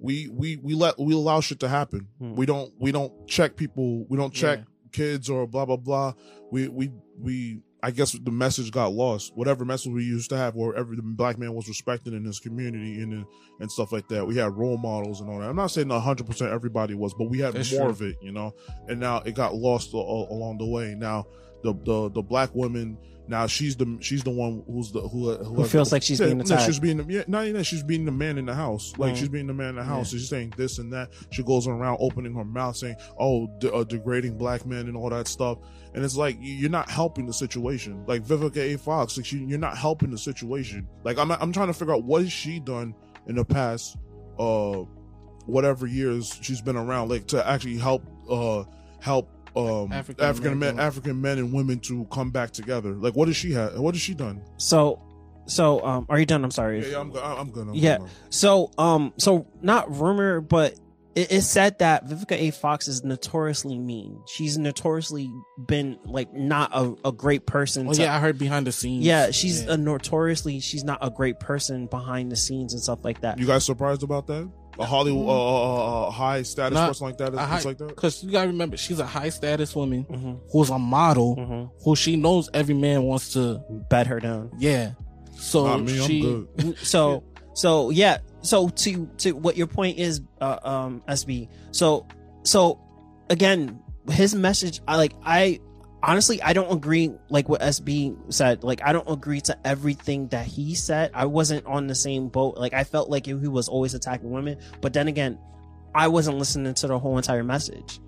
we we we let we allow shit to happen. Hmm. We don't we don't check people. We don't check kids or blah blah blah. We we we I guess the message got lost. Whatever message we used to have, where every black man was respected in his community and and stuff like that. We had role models and all that. I'm not saying 100 percent everybody was, but we had That's more true. of it, you know. And now it got lost a- a- along the way. Now the the the black woman. Now she's the she's the one who's the who who, has feels the- like she's yeah, being no, she's being the, yeah, not even that she's being the man in the house. Like Mhm. she's being the man in the house. She's saying this and that. She goes around opening her mouth saying, "Oh, de- uh, degrading black men and all that stuff." And it's like you- you're not helping the situation. Like Vivica A. Fox, like she, you're not helping the situation. Like I'm I'm trying to figure out what has she done in the past, uh, whatever years she's been around, like to actually help uh help um African African men African men and women to come back together. Like what has she had? What has she done? So, so um, are you done? I'm sorry. Yeah, yeah I'm go- I'm gonna. yeah. So, um, so not rumor, but it, it's said that Vivica A. Fox is notoriously mean. She's notoriously been like not a, a great person. Oh to- yeah, I heard behind the scenes. yeah, she's Yeah. a notoriously she's not a great person behind the scenes and stuff like that. You guys surprised about that? A Hollywood, uh, uh, uh, high status Not- person like that is high- like that. Because you gotta remember, she's a high status woman Mhm. who's a model, Mhm. who she knows every man wants to. Bet her down. Yeah. So Not me, I'm she. good. so so yeah so to to what your point is uh, um sb so so again his message i like i honestly i don't agree like what sb said. Like i don't agree to everything that he said. I wasn't on the same boat. Like i felt like he was always attacking women but then again i wasn't listening to the whole entire message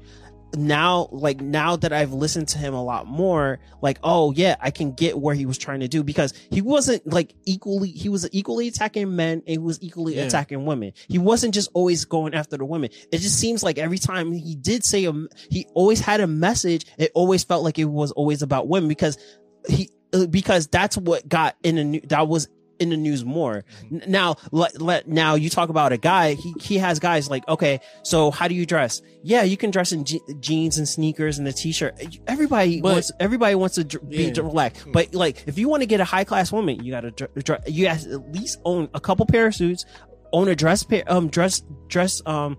now like now that I've listened to him a lot more, like, oh yeah, I can get where he was trying to do because he wasn't like equally he was equally attacking men and he was equally Yeah. attacking women. He wasn't just always going after the women. It just seems like every time he did say a he always had a message, it always felt like it was always about women because he uh, because that's what got in the new that was in the news more. N- Now, let, let now you talk about a guy. He he has guys like okay, so how do you dress? Yeah, you can dress in je- jeans and sneakers and a t-shirt. Everybody But- wants everybody wants to dr- be Yeah. relaxed. But like, if you want to get a high class woman, you got to dr- dr- you guys at least own a couple pair of suits, own a dress pair um dress dress um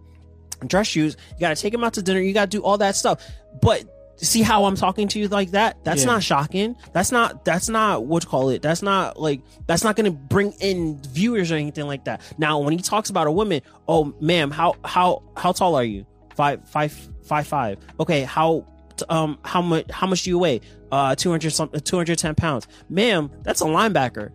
dress shoes. You got to take them out to dinner. You got to do all that stuff. But see how I'm talking to you like that? That's Yeah. not shocking. That's not, that's not what you call it. That's not like, that's not going to bring in viewers or anything like that. Now, when he talks about a woman, oh, ma'am, how, how, how tall are you? Five, five, five, five. Okay. How, um, how much, how much do you weigh? Uh, 200 something, 210 pounds. Ma'am, that's a linebacker.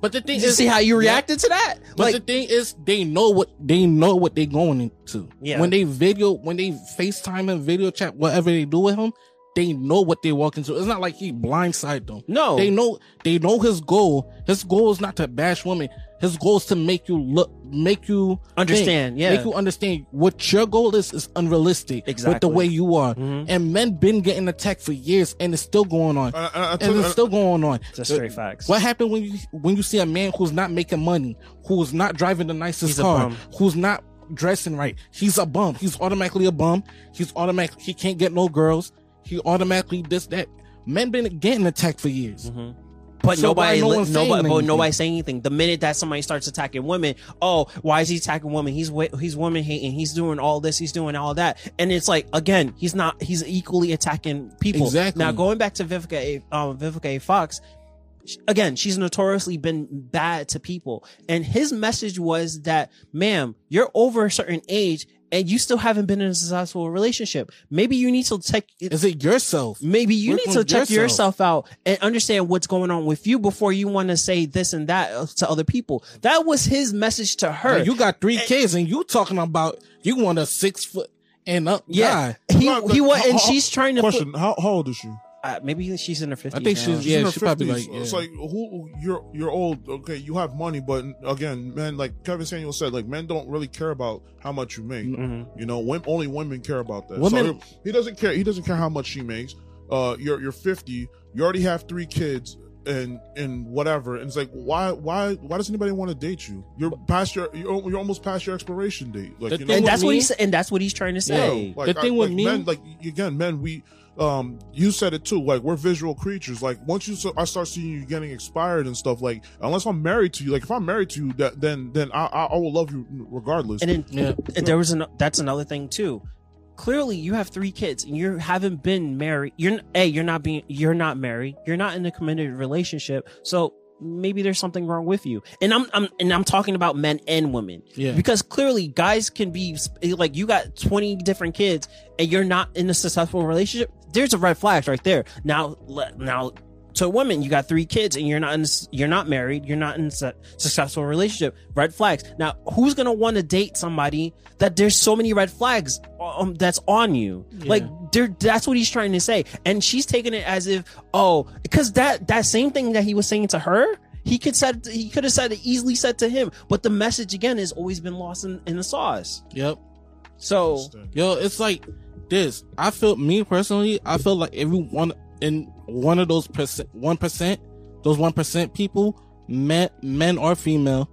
But the thing Did you is, see how you Yeah. reacted to that? But Like, the thing is, they know what they know what they're going into. Yeah. When they video, when they FaceTime and video chat, whatever they do with him, they know what they walk into. It's not like he blindside them. No. they know they know his goal. His goal is not to bash women. His goal is to make you look, make you Understand, think, yeah. make you understand what your goal is is unrealistic exactly. with the way you are. Mhm. And men been getting attacked for years, and it's still going on. I- I- I and took- it's still going on. It's a straight facts. What happened when you when you see a man who's not making money, who's not driving the nicest He's car, who's not dressing right? He's a bum. He's automatically a bum. He's automatic. He can't get no girls. He automatically this that. Men been getting attacked for years. But So nobody, no li- nobody, but nobody saying anything. The minute that somebody starts attacking women, oh, why is he attacking women? He's he's woman hating. He's doing all this. He's doing all that. And it's like again, he's not. He's equally attacking people. Exactly. Now going back to Vivica, um, Vivica A. Fox. Again, she's notoriously been bad to people, and his message was that, "Ma'am, you're over a certain age, and you still haven't been in a successful relationship. Maybe you need to take Is it yourself? maybe you Work need to on check yourself. yourself out and understand what's going on with you before you want to say this and that uh, to other people. That was his message to her. Now, you got three kids, and you talking about you want a six foot and up yeah, guy. he Like, he was, and she's trying to. Question: How, how old is she? Put, uh, maybe she's in her fifties. I think she's- She's Yeah, in her she probably 50s. like- yeah. It's like who you're you're old. Okay, you have money, but again, men like Kevin Samuel said, like men don't really care about how much you make. Mm-hmm. You know, when, only women care about that. Women- so he doesn't care. He doesn't care how much she makes. Uh, you're you're 50. You already have three kids. And and whatever, and it's like why why why does anybody want to date you? You're past your you're, you're almost past your expiration date. Like you know, and with that's what me- he's and that's what he's trying to say. yeah, like, The thing I- with like me- men, like again, men, we, um, you said it too. Like we're visual creatures. Like once you, so- I start seeing you getting expired and stuff. Like unless I'm married to you, like if I'm married to you, that then then I I, I will love you regardless. And then Yeah. and there was an that's another thing too. clearly you have three kids and you haven't been married. You're a you're not being you're not married. You're not in a committed relationship. So maybe there's something wrong with you. And I'm I'm and I'm talking about men and women. Yeah. Because clearly guys can be like you got 20 different kids and you're not in a successful relationship. There's a red flag right there. Now now to a woman, you got three kids and you're not in, you're not married, you're not in a successful relationship. Red flags. Now, who's gonna want to date somebody that there's so many red flags um, that's on you? Like, there, that's what he's trying to say, and she's taking it as if, oh, because that that same thing that he was saying to her. He could said he could have said it easily said to him, but the message again has always been lost in, in the sauce. Yep. So Yo, it's like this. I feel me personally. I feel like everyone in one of those percent, one percent, those one percent people, men, men or female,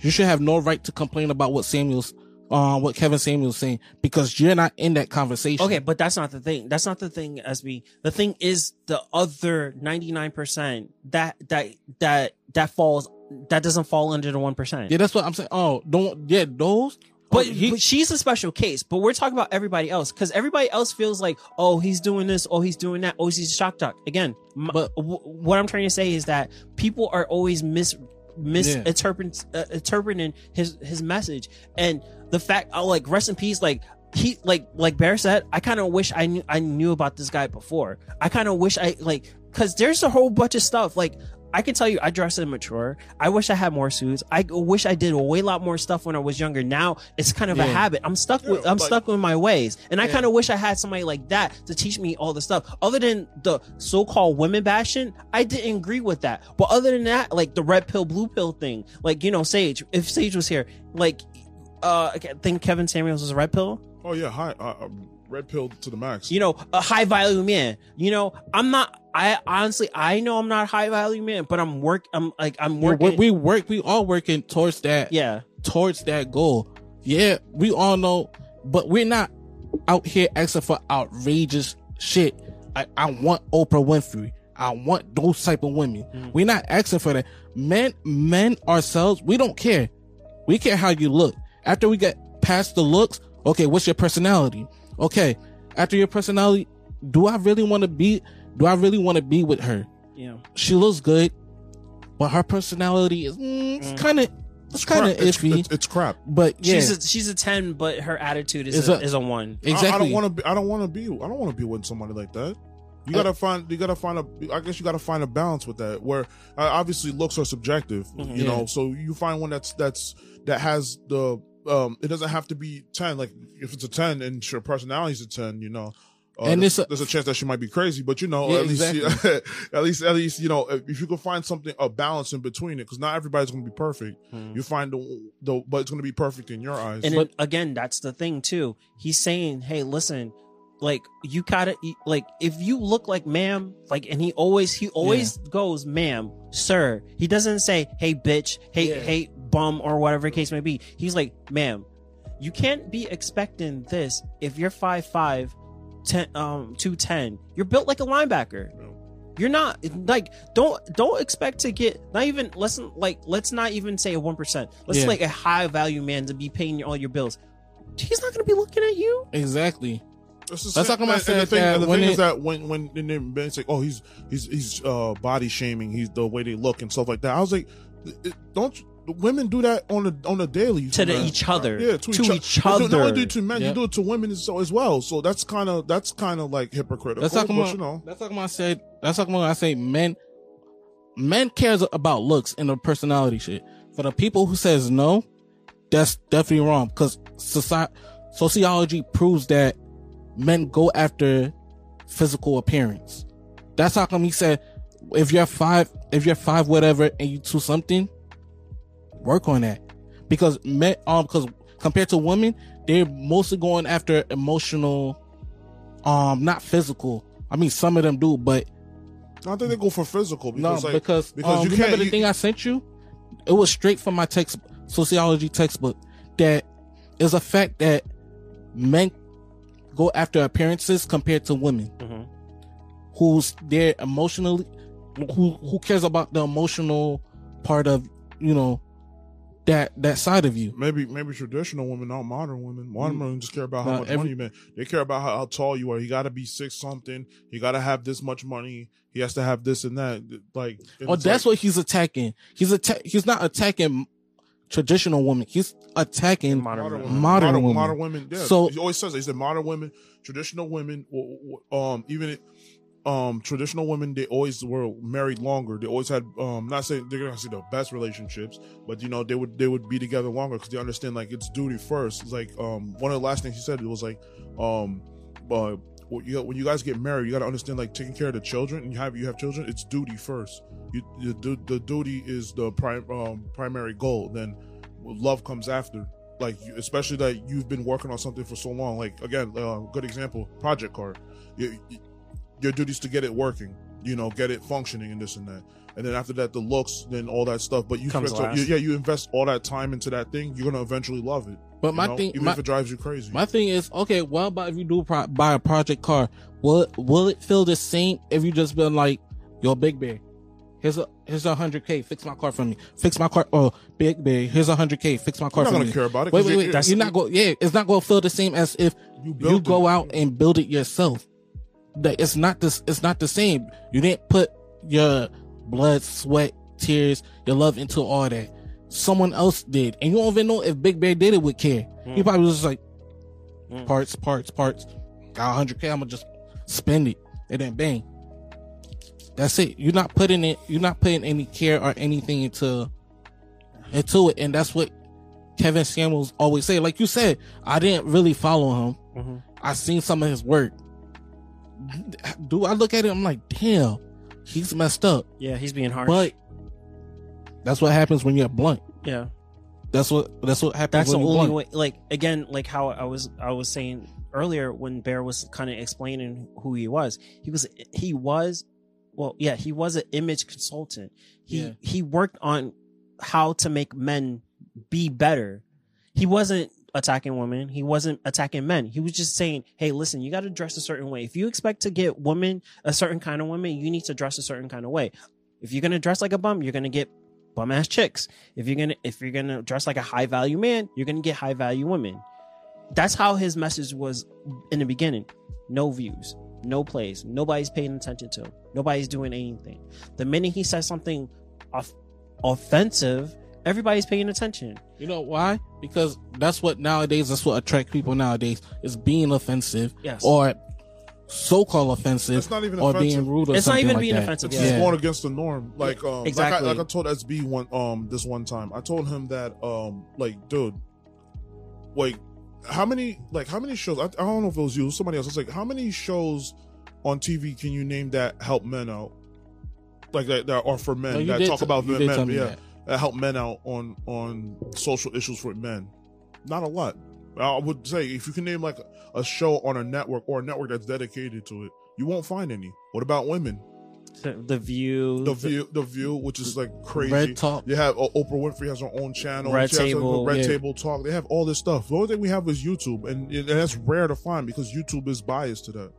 you should have no right to complain about what Samuel's, uh, what Kevin Samuel's saying because you're not in that conversation. Okay, but that's not the thing. That's not the thing, As SB. The thing is the other 99% that, that, that, that falls, that doesn't fall under the 1%. Yeah, that's what I'm saying. Oh, don't. Yeah, those. But, oh, he- but she's a special case. But we're talking about everybody else because everybody else feels like, oh, he's doing this, oh, he's doing that, oh, he's a shock jock. Again, m- But- w- what I'm trying to say is that people are always mis misinterpreting uh, his his message, and the fact, oh, like rest in peace, like. He like like Bear said. I kind of wish I knew I knew about this guy before. I kind of wish I like because there's a whole bunch of stuff like I can tell you I dress immature. I wish I had more suits. I wish I did a way lot more stuff when I was younger. Now it's kind of a habit. I'm stuck with I'm like- stuck with my ways. And I kind of wish I had somebody like that to teach me all the stuff. Other than the so-called women bashing, I didn't agree with that. But other than that, like the red pill blue pill thing, like you know Sage, if Sage was here, like uh I think Kevin Samuels was a red pill. Oh yeah, high Uh, uh, red pill to the max. You know, a high value man. You know, I'm not I honestly I know I'm not a high value man, but I'm work I'm like I'm working we work. We all working towards that. yeah. towards that goal. Yeah, we all know, but we're not out here asking for outrageous shit. I, I want Oprah Winfrey. I want those type of women. Mm-hmm. We're not asking for that. Men, men ourselves, we don't care. We care how you look. After we get past the looks, okay, what's your personality? Okay, after your personality, do I really want to be? Do I really want to be with her? Yeah. She looks good, but her personality is mm, it's kind of it's kind of Crap. It's- iffy. It's, it's crap. But yeah, She's a she's a ten, but her attitude is Is a, a- is a one. exactly. I, I don't want to be. I don't want to be. I don't want to be with somebody like that. You gotta find. You gotta find a. I guess you gotta find a balance with that. Where uh, obviously looks are subjective. You Yeah. know, so you find one that's that's that has the. Um, it doesn't have to be ten. Like if it's a ten and your personality's a ten, you know. Uh, And there's, it's a- there's a chance that she might be crazy, but you know, Yeah, at least, exactly. at least, at least, you know, if you can find something a balance in between it, because not everybody's going to be perfect. You find the, the, but it's going to be perfect in your eyes. And then, again, that's the thing too. He's saying, "Hey, listen, like you gotta like if you look like ma'am, like, and he always he always goes, ma'am, sir. He doesn't say, hey, bitch, hey, Yeah. hey, bum, or whatever the case may be. He's like, ma'am, you can't be expecting this if you're five five, ten, um, two ten. You're built like a linebacker." You're not like don't don't expect to get not even let's like let's not even say a one percent. Let's Yeah. like a high value man to be paying all your bills. He's not gonna be looking at you. exactly. That's the That's same- how I and- and the thing, that and the when thing it- is that when when and then Ben say, "Oh, he's he's he's uh body shaming," he's the way they look and stuff like that. I was like, don't women do that on a on a daily To the, each other. Yeah, to, to each, each other. other. Not only do it to men, Yep. you do it to women as, as well. So that's kind of that's kind of like hypocritical. That's talking but, about. you know, That's talking about. I said. That's talking about. I say men. Men cares about looks and the personality shit. For the people who says no, that's definitely wrong because society sociology proves that men go after physical appearance. That's how come he said if you're five, if you're five, whatever, and you two something, work on that because men, um, because compared to women, they're mostly going after emotional, um, not physical. I mean, some of them do, but I think they go for physical no, because like, because because um, you remember can't. the you- thing I sent you? It was straight from my text sociology textbook that is a fact that men go after appearances compared to women Mhm. who's there emotionally who who cares about the emotional part of you know that that side of you. Maybe maybe traditional women, not modern women. Modern Mm. women just care about how No, much every- money you make. They care about how, how tall you are. You got to be six something. You got to have this much money. He has to have this and that. Like, and Oh, that's like- what he's attacking. He's atta- He's not attacking traditional women. He's attacking Modern modern women. women. Modern modern, women. modern women. Yeah. So- he always says that. he said modern women, traditional women, w- w- um, even um traditional women, they always were married longer. They always had um not saying they're gonna see the best relationships, but you know they would they would be together longer because they understand like it's duty first. It's like um one of the last things he said it was like um uh when you, guys get married, you got to understand like taking care of the children and you have you have children. It's duty first. You, the, the duty is the prime um, primary goal. Then love comes after. Like especially that you've been working on something for so long. Like again, uh, good example, project. You, you- your duty is to get it working. You know, get it functioning and this and that. And then after that, the looks, then all that stuff. But you, Comes last. you- yeah, you invest all that time into that thing. You're gonna eventually love it. But my know? thing- even my- if it drives you crazy. My thing is, okay, what about if you do pro- buy a project car? Will it, will it feel the same if you just been like, yo, Big Bear, here's a here's a hundred k, fix my car for me, fix my car. Oh, Big Bear, here's a hundred k, fix my car not for gonna me. care about it, Wait, wait, you- wait. that's- You're not going. Yeah, it's not going to feel the same as if you, built go it. out and build it yourself. That it's not this. It's not the same. You didn't put your blood, sweat, tears, your love into all that. Someone else did, and you don't even know if Big Bear did it with care. He Mm. probably was just like Mm. parts, parts, parts. Got 100k. I'm gonna just spend it, and then bang. That's it. You're not putting it. You're not putting any care or anything into into it, and that's what Kevin Samuels always say. Like you said, I didn't really follow him. Mhm. I seen some of his work. Do I look at it? I'm like, damn, he's messed up. Yeah, he's being harsh. But that's what happens when you're blunt. yeah. That's what that's what happens. that's the only blunt. way like again like how i was i was saying earlier when bear was kind of explaining who he was he was he was well yeah he was an image consultant he Yeah. he worked on how to make men be better he wasn't attacking women he wasn't attacking men he was just saying hey listen you got to dress a certain way if you expect to get women a certain kind of women you need to dress a certain kind of way if you're gonna dress like a bum you're gonna get bum ass chicks. If you're gonna if you're gonna dress like a high value man, you're gonna get high value women. That's how his message was in the beginning. No views, no plays, nobody's paying attention to him. Nobody's doing anything. The minute he says something off- offensive, everybody's paying attention. You know why? Because that's what nowadays. That's what attract people nowadays is being offensive Yes. or so-called offensive It's not even or offensive. being rude or It's not even like being that. offensive. It's Yeah. just going against the norm. Like, um, Exactly. like, I, like I told SB one, um, this one time, I told him that, um, like, dude, like, how many, like, how many shows? I, I don't know if it was you, it was somebody else. It's like, how many shows on TV can you name that help men out? Like that, that are for men No, that talk t- about you men, did tell me yeah, that. That help men out on on social issues for men. Not a lot. I would say if you can name like a show on a network or a network that's dedicated to it, you won't find any. What about women? The, view, The View, the View, which is like crazy. Red Talk. You have uh, Oprah Winfrey has her own channel. Red She Table, Red yeah. Table Talk. They have all this stuff. The only thing we have is YouTube, and, and that's rare to find because YouTube is biased to that.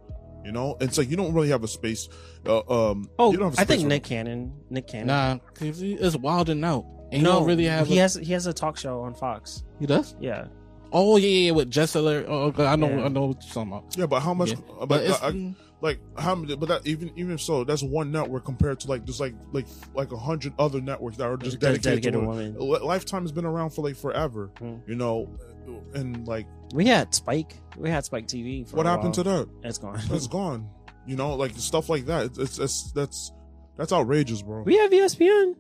You know, it's like you don't really have a space. Uh, um, Oh, you don't have a I space think Nick Cannon. Nick Cannon. Nah, 'cause he is wilding out. And no, he don't really have. He a- has he has a talk show on Fox. He does. Yeah. Oh yeah, yeah, yeah, with Jessler. Oh, okay, I know. Yeah. I know what you're talking about. Yeah, but how much? Yeah. But, But it's- I- like how many? But that even even so, that's one network compared to like there's like like like a hundred other networks that are just That's dedicated, dedicated to women. it. Lifetime has been around for like forever. Mm. You know, and like We had Spike. We had Spike TV. For what a happened while. to that? It's gone. It's gone. You know, like stuff like that. It's it's, it's that's that's outrageous, bro. We have ESPN.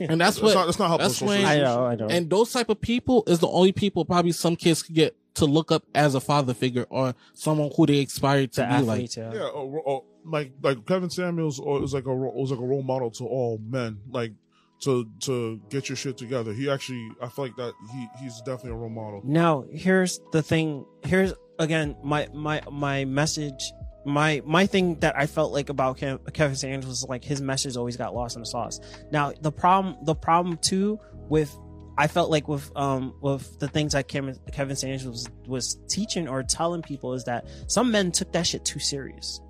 And that's That's what. not- that's not how that's social when- I know. I know. And those type of people is the only people probably some kids could get to look up as a father figure or someone who they aspire to the be like. yeah. Yeah, or, or, like like Kevin Samuels or- is like a ro- was like a role model to all men. Like to to get your shit together. He actually, I feel like that he he's definitely a role model. Now, here's the thing. Here's again my my my message. My my thing that I felt like about Kev, Kevin Samuels was like his message always got lost in the sauce. Now the problem the problem too with I felt like with um with the things that Kevin Kevin Samuels was was teaching or telling people is that some men took that shit too serious.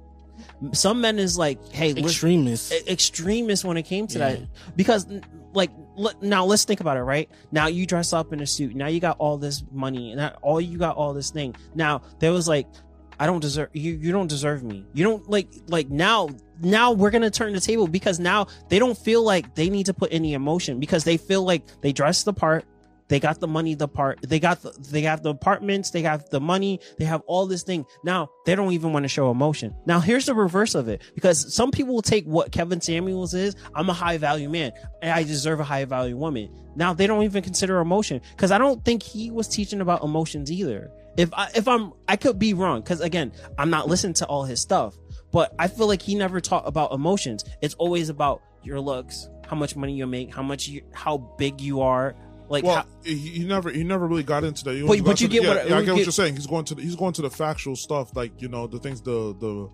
Some men is like, hey, Extremists. extremists when it came to Yeah. that because like now let's think about it, right? Now you dress up in a suit. Now you got all this money, and all you got all this thing. Now there was like, I don't deserve you. You don't deserve me. You don't like like now. Now we're gonna turn the table because now they don't feel like they need to put any emotion because they feel like they dress the part. They got the money, the part. They got the, they have the apartments. They have the money. They have all this thing. Now they don't even want to show emotion. Now here's the reverse of it because some people will take what Kevin Samuels is. I'm a high value man and I deserve a high value woman. Now they don't even consider emotion because I don't think he was teaching about emotions either. If I, if I'm, I could be wrong because again, I'm not listening to all his stuff, but I feel like he never taught about emotions. It's always about your looks, how much money you make, how much you, how big you are. Like, well, how, he, he never he never really got into that. He But- but you get the, what- yeah, yeah, I we get what you're saying. He's going to the, he's going to the factual stuff, like you know the things the the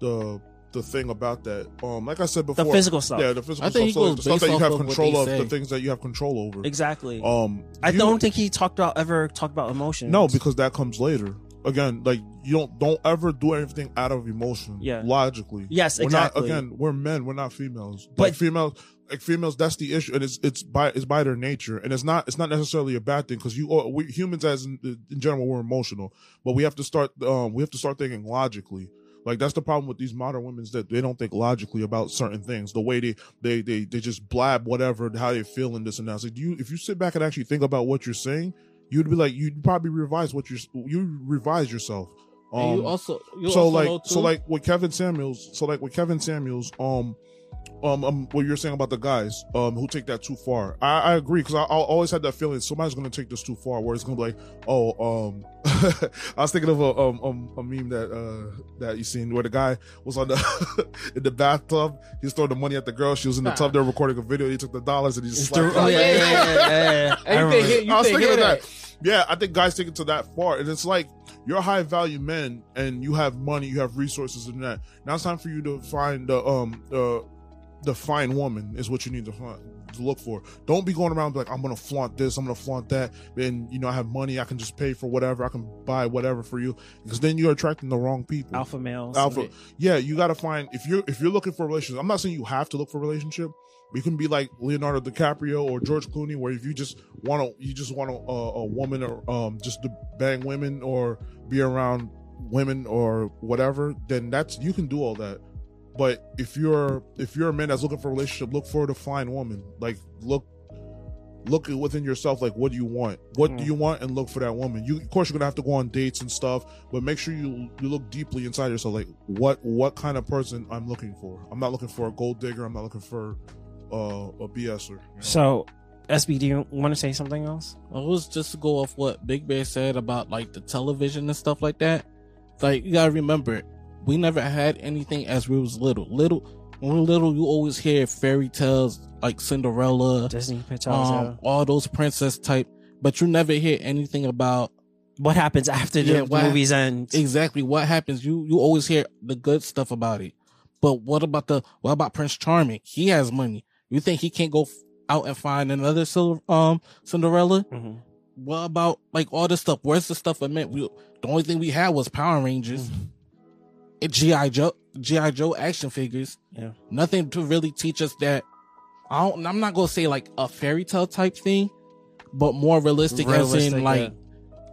the the thing about that. Um, like I said before, the physical stuff. Yeah, the physical I think stuff. he So goes the stuff that you have of control of, say. the things that you have control over. exactly. Um, I you- don't think he talked about ever talked about emotions. No, because that comes later. Again, like you don't don't ever do anything out of emotion. Yeah. logically. Yes, we're exactly. Not, again, we're men. We're not females. But- like females, like females, that's the issue, and it's it's by it's by their nature, and it's not it's not necessarily a bad thing because you are- we humans as in, in general we're emotional, but we have to start um we have to start thinking logically. Like that's the problem with these modern women is that they don't think logically about certain things. The way they they they they just blab whatever how they feel and this and that. Like do you if you sit back and actually think about what you're saying, you'd be like you'd probably revise what you're you revise yourself. And Um, you also, you so also like so like with Kevin Samuels, so like with Kevin Samuels, um, um, um what you're saying about the guys, um, who take that too far. I, I agree because I, I always had that feeling somebody's gonna take this too far, where it's gonna be like, oh, um, I was thinking of a um, um a meme that uh that you seen where the guy was on the in the bathtub, he's throwing the money at the girl, she was in the tub, they were recording a video, he took the dollars and he just slapped oh yeah, yeah, yeah, yeah, yeah. And I think he- you I was thinking of hear that. Yeah, I think guys take it to that far, and it's like you're high value men, and you have money, you have resources, and that. Now it's time for you to find the um uh the fine woman is what you need to find, to look for. Don't be going around be like I'm gonna flaunt this, I'm gonna flaunt that, and you know I have money, I can just pay for whatever, I can buy whatever for you, because then you're attracting the wrong people. alpha males. Alpha. Yeah, you got to find if you're if you're looking for a relationship. I'm not saying you have to look for a relationship. You can be like Leonardo DiCaprio or George Clooney, where if you just want to, you just want a, a, a woman or um just to bang women or be around women or whatever, then that's you can do all that. But if you're if you're a man that's looking for a relationship, look for the fine woman. Like look look within yourself like what do you want what do Mm. you want and look for that woman you of course you're gonna have to go on dates and stuff but make sure you you look deeply inside yourself like what what kind of person i'm looking for i'm not looking for a gold digger i'm not looking for uh, a bser So, SB, do you want to say something else? It was just to go off what Big Bear said about like the television and stuff like that. Like you gotta remember, we never had anything as we was little. Little when we were little, you always hear fairy tales like Cinderella, Disney pictures. um, all those princess type, but you never hear anything about what happens after the Yeah, what- movies end? exactly what happens. You you always hear the good stuff about it, but what about the what about Prince Charming? He has money. You think he can't go f- out and find another um Cinderella? Mhm. What about like all this stuff? Where's the stuff I meant? We, the only thing we had was Power Rangers, and GI Joe, GI Joe action figures. Yeah. Nothing to really teach us that. I don't. I'm not gonna say like a fairy tale type thing, but more realistic, as in like,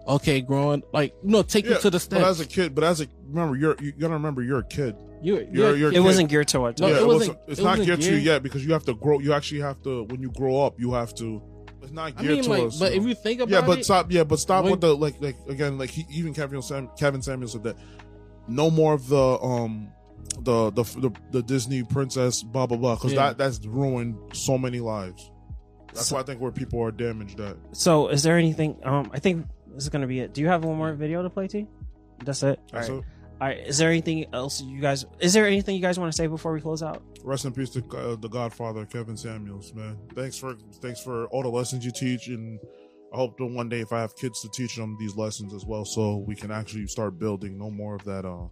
okay, growing like no, take you to the but as a kid but as a remember you're you gotta remember you're a kid You're, you're, you're, you're It kid. wasn't geared toward. No, yeah, it it wasn't- wasn't, it's it not wasn't geared to you yet because you have to grow you actually have to when you grow up you have to it's not I geared mean, to like, us but you if you think about it, yeah but it, stop yeah but stop when- with the like like again like he, even kevin Sam, kevin samuel said that no more of the um the the the, the disney princess blah blah blah because Yeah. that that's ruined so many lives that's why i think where people are damaged at So, is there anything? Um, I think this is gonna be it. Do you have one more video to play, T? That's it. All That's right. it. All right. Is there anything else you guys? Is there anything you guys want to say before we close out? rest in peace to uh, the godfather kevin samuels man thanks for thanks for all the lessons you teach and i hope that one day if i have kids to teach them these lessons as well so we can actually start building no more of that uh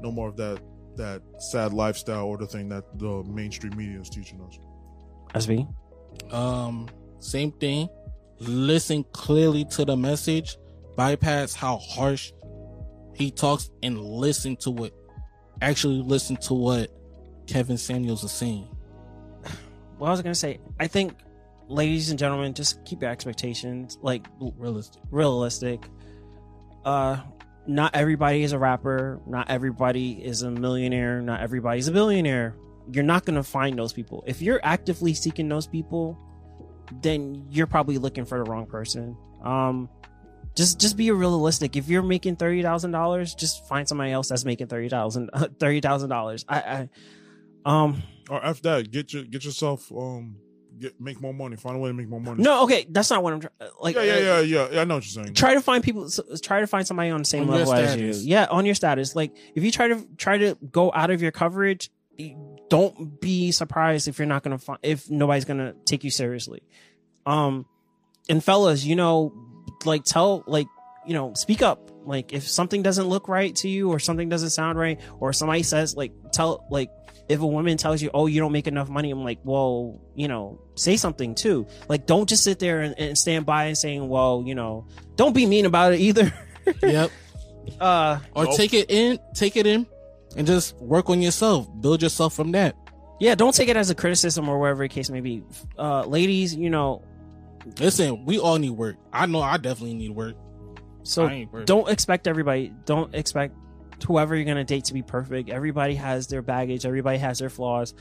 no more of that that sad lifestyle or the thing that the mainstream media is teaching us SB. um, same thing. Listen clearly to the message. Bypass how harsh he talks and listen to what. Actually, listen to what Kevin Samuels is saying. What I was gonna say, I think ladies and gentlemen, just keep your expectations like Realistic. realistic. Uh, not everybody is a rapper. Not everybody is a millionaire. Not everybody's a billionaire. You're not gonna find those people. If you're actively seeking those people, then you're probably looking for the wrong person. Um, just just be realistic. If you're making thirty thousand dollars, just find somebody else that's making thirty thousand thirty thousand dollars. I, I um Or after that, get your get yourself um get make more money. Find a way to make more money. no okay. That's not what I'm trying. Like yeah, yeah, uh, yeah, yeah, yeah. I know what you're saying. try to find people s- try to find somebody on the same On your level as you status. yeah on your status like if you try to try to go out of your coverage don't be surprised if you're not gonna find if nobody's gonna take you seriously um and fellas you know like tell like you know speak up like if something doesn't look right to you or something doesn't sound right or somebody says like tell like if a woman tells you oh you don't make enough money i'm like well you know say something too like don't just sit there and, and stand by and saying well you know don't be mean about it either Yep. uh Or take it in, take it in, and just work on yourself. Build yourself from that. yeah don't take it as a criticism or whatever the case may be uh ladies you know Listen, we all need work. I know I definitely need work. so I ain't worried. don't expect everybody don't expect whoever you're gonna date to be perfect. Everybody has their baggage. Everybody has their flaws.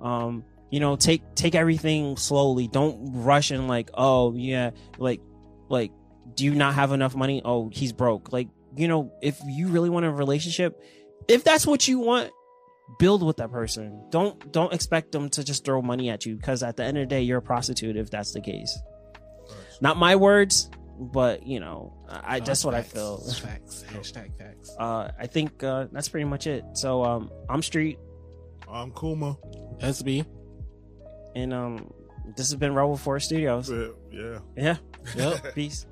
Um you know take take everything slowly. Don't rush and like oh yeah like like do you not have enough money? Oh he's broke. Like you know if you really want a relationship if that's what you want build with that person. Don't don't expect them to just throw money at you because at the end of the day you're a prostitute if that's the case. Not my words but you know, I, oh, that's what. I feel. Facts. Hashtag facts. Uh, I think uh, that's pretty much it. So um, I'm Street. I'm Kuma. SB. And um, this has been Rebel Four Studios. Yeah. Yeah. yeah. Yep. Peace.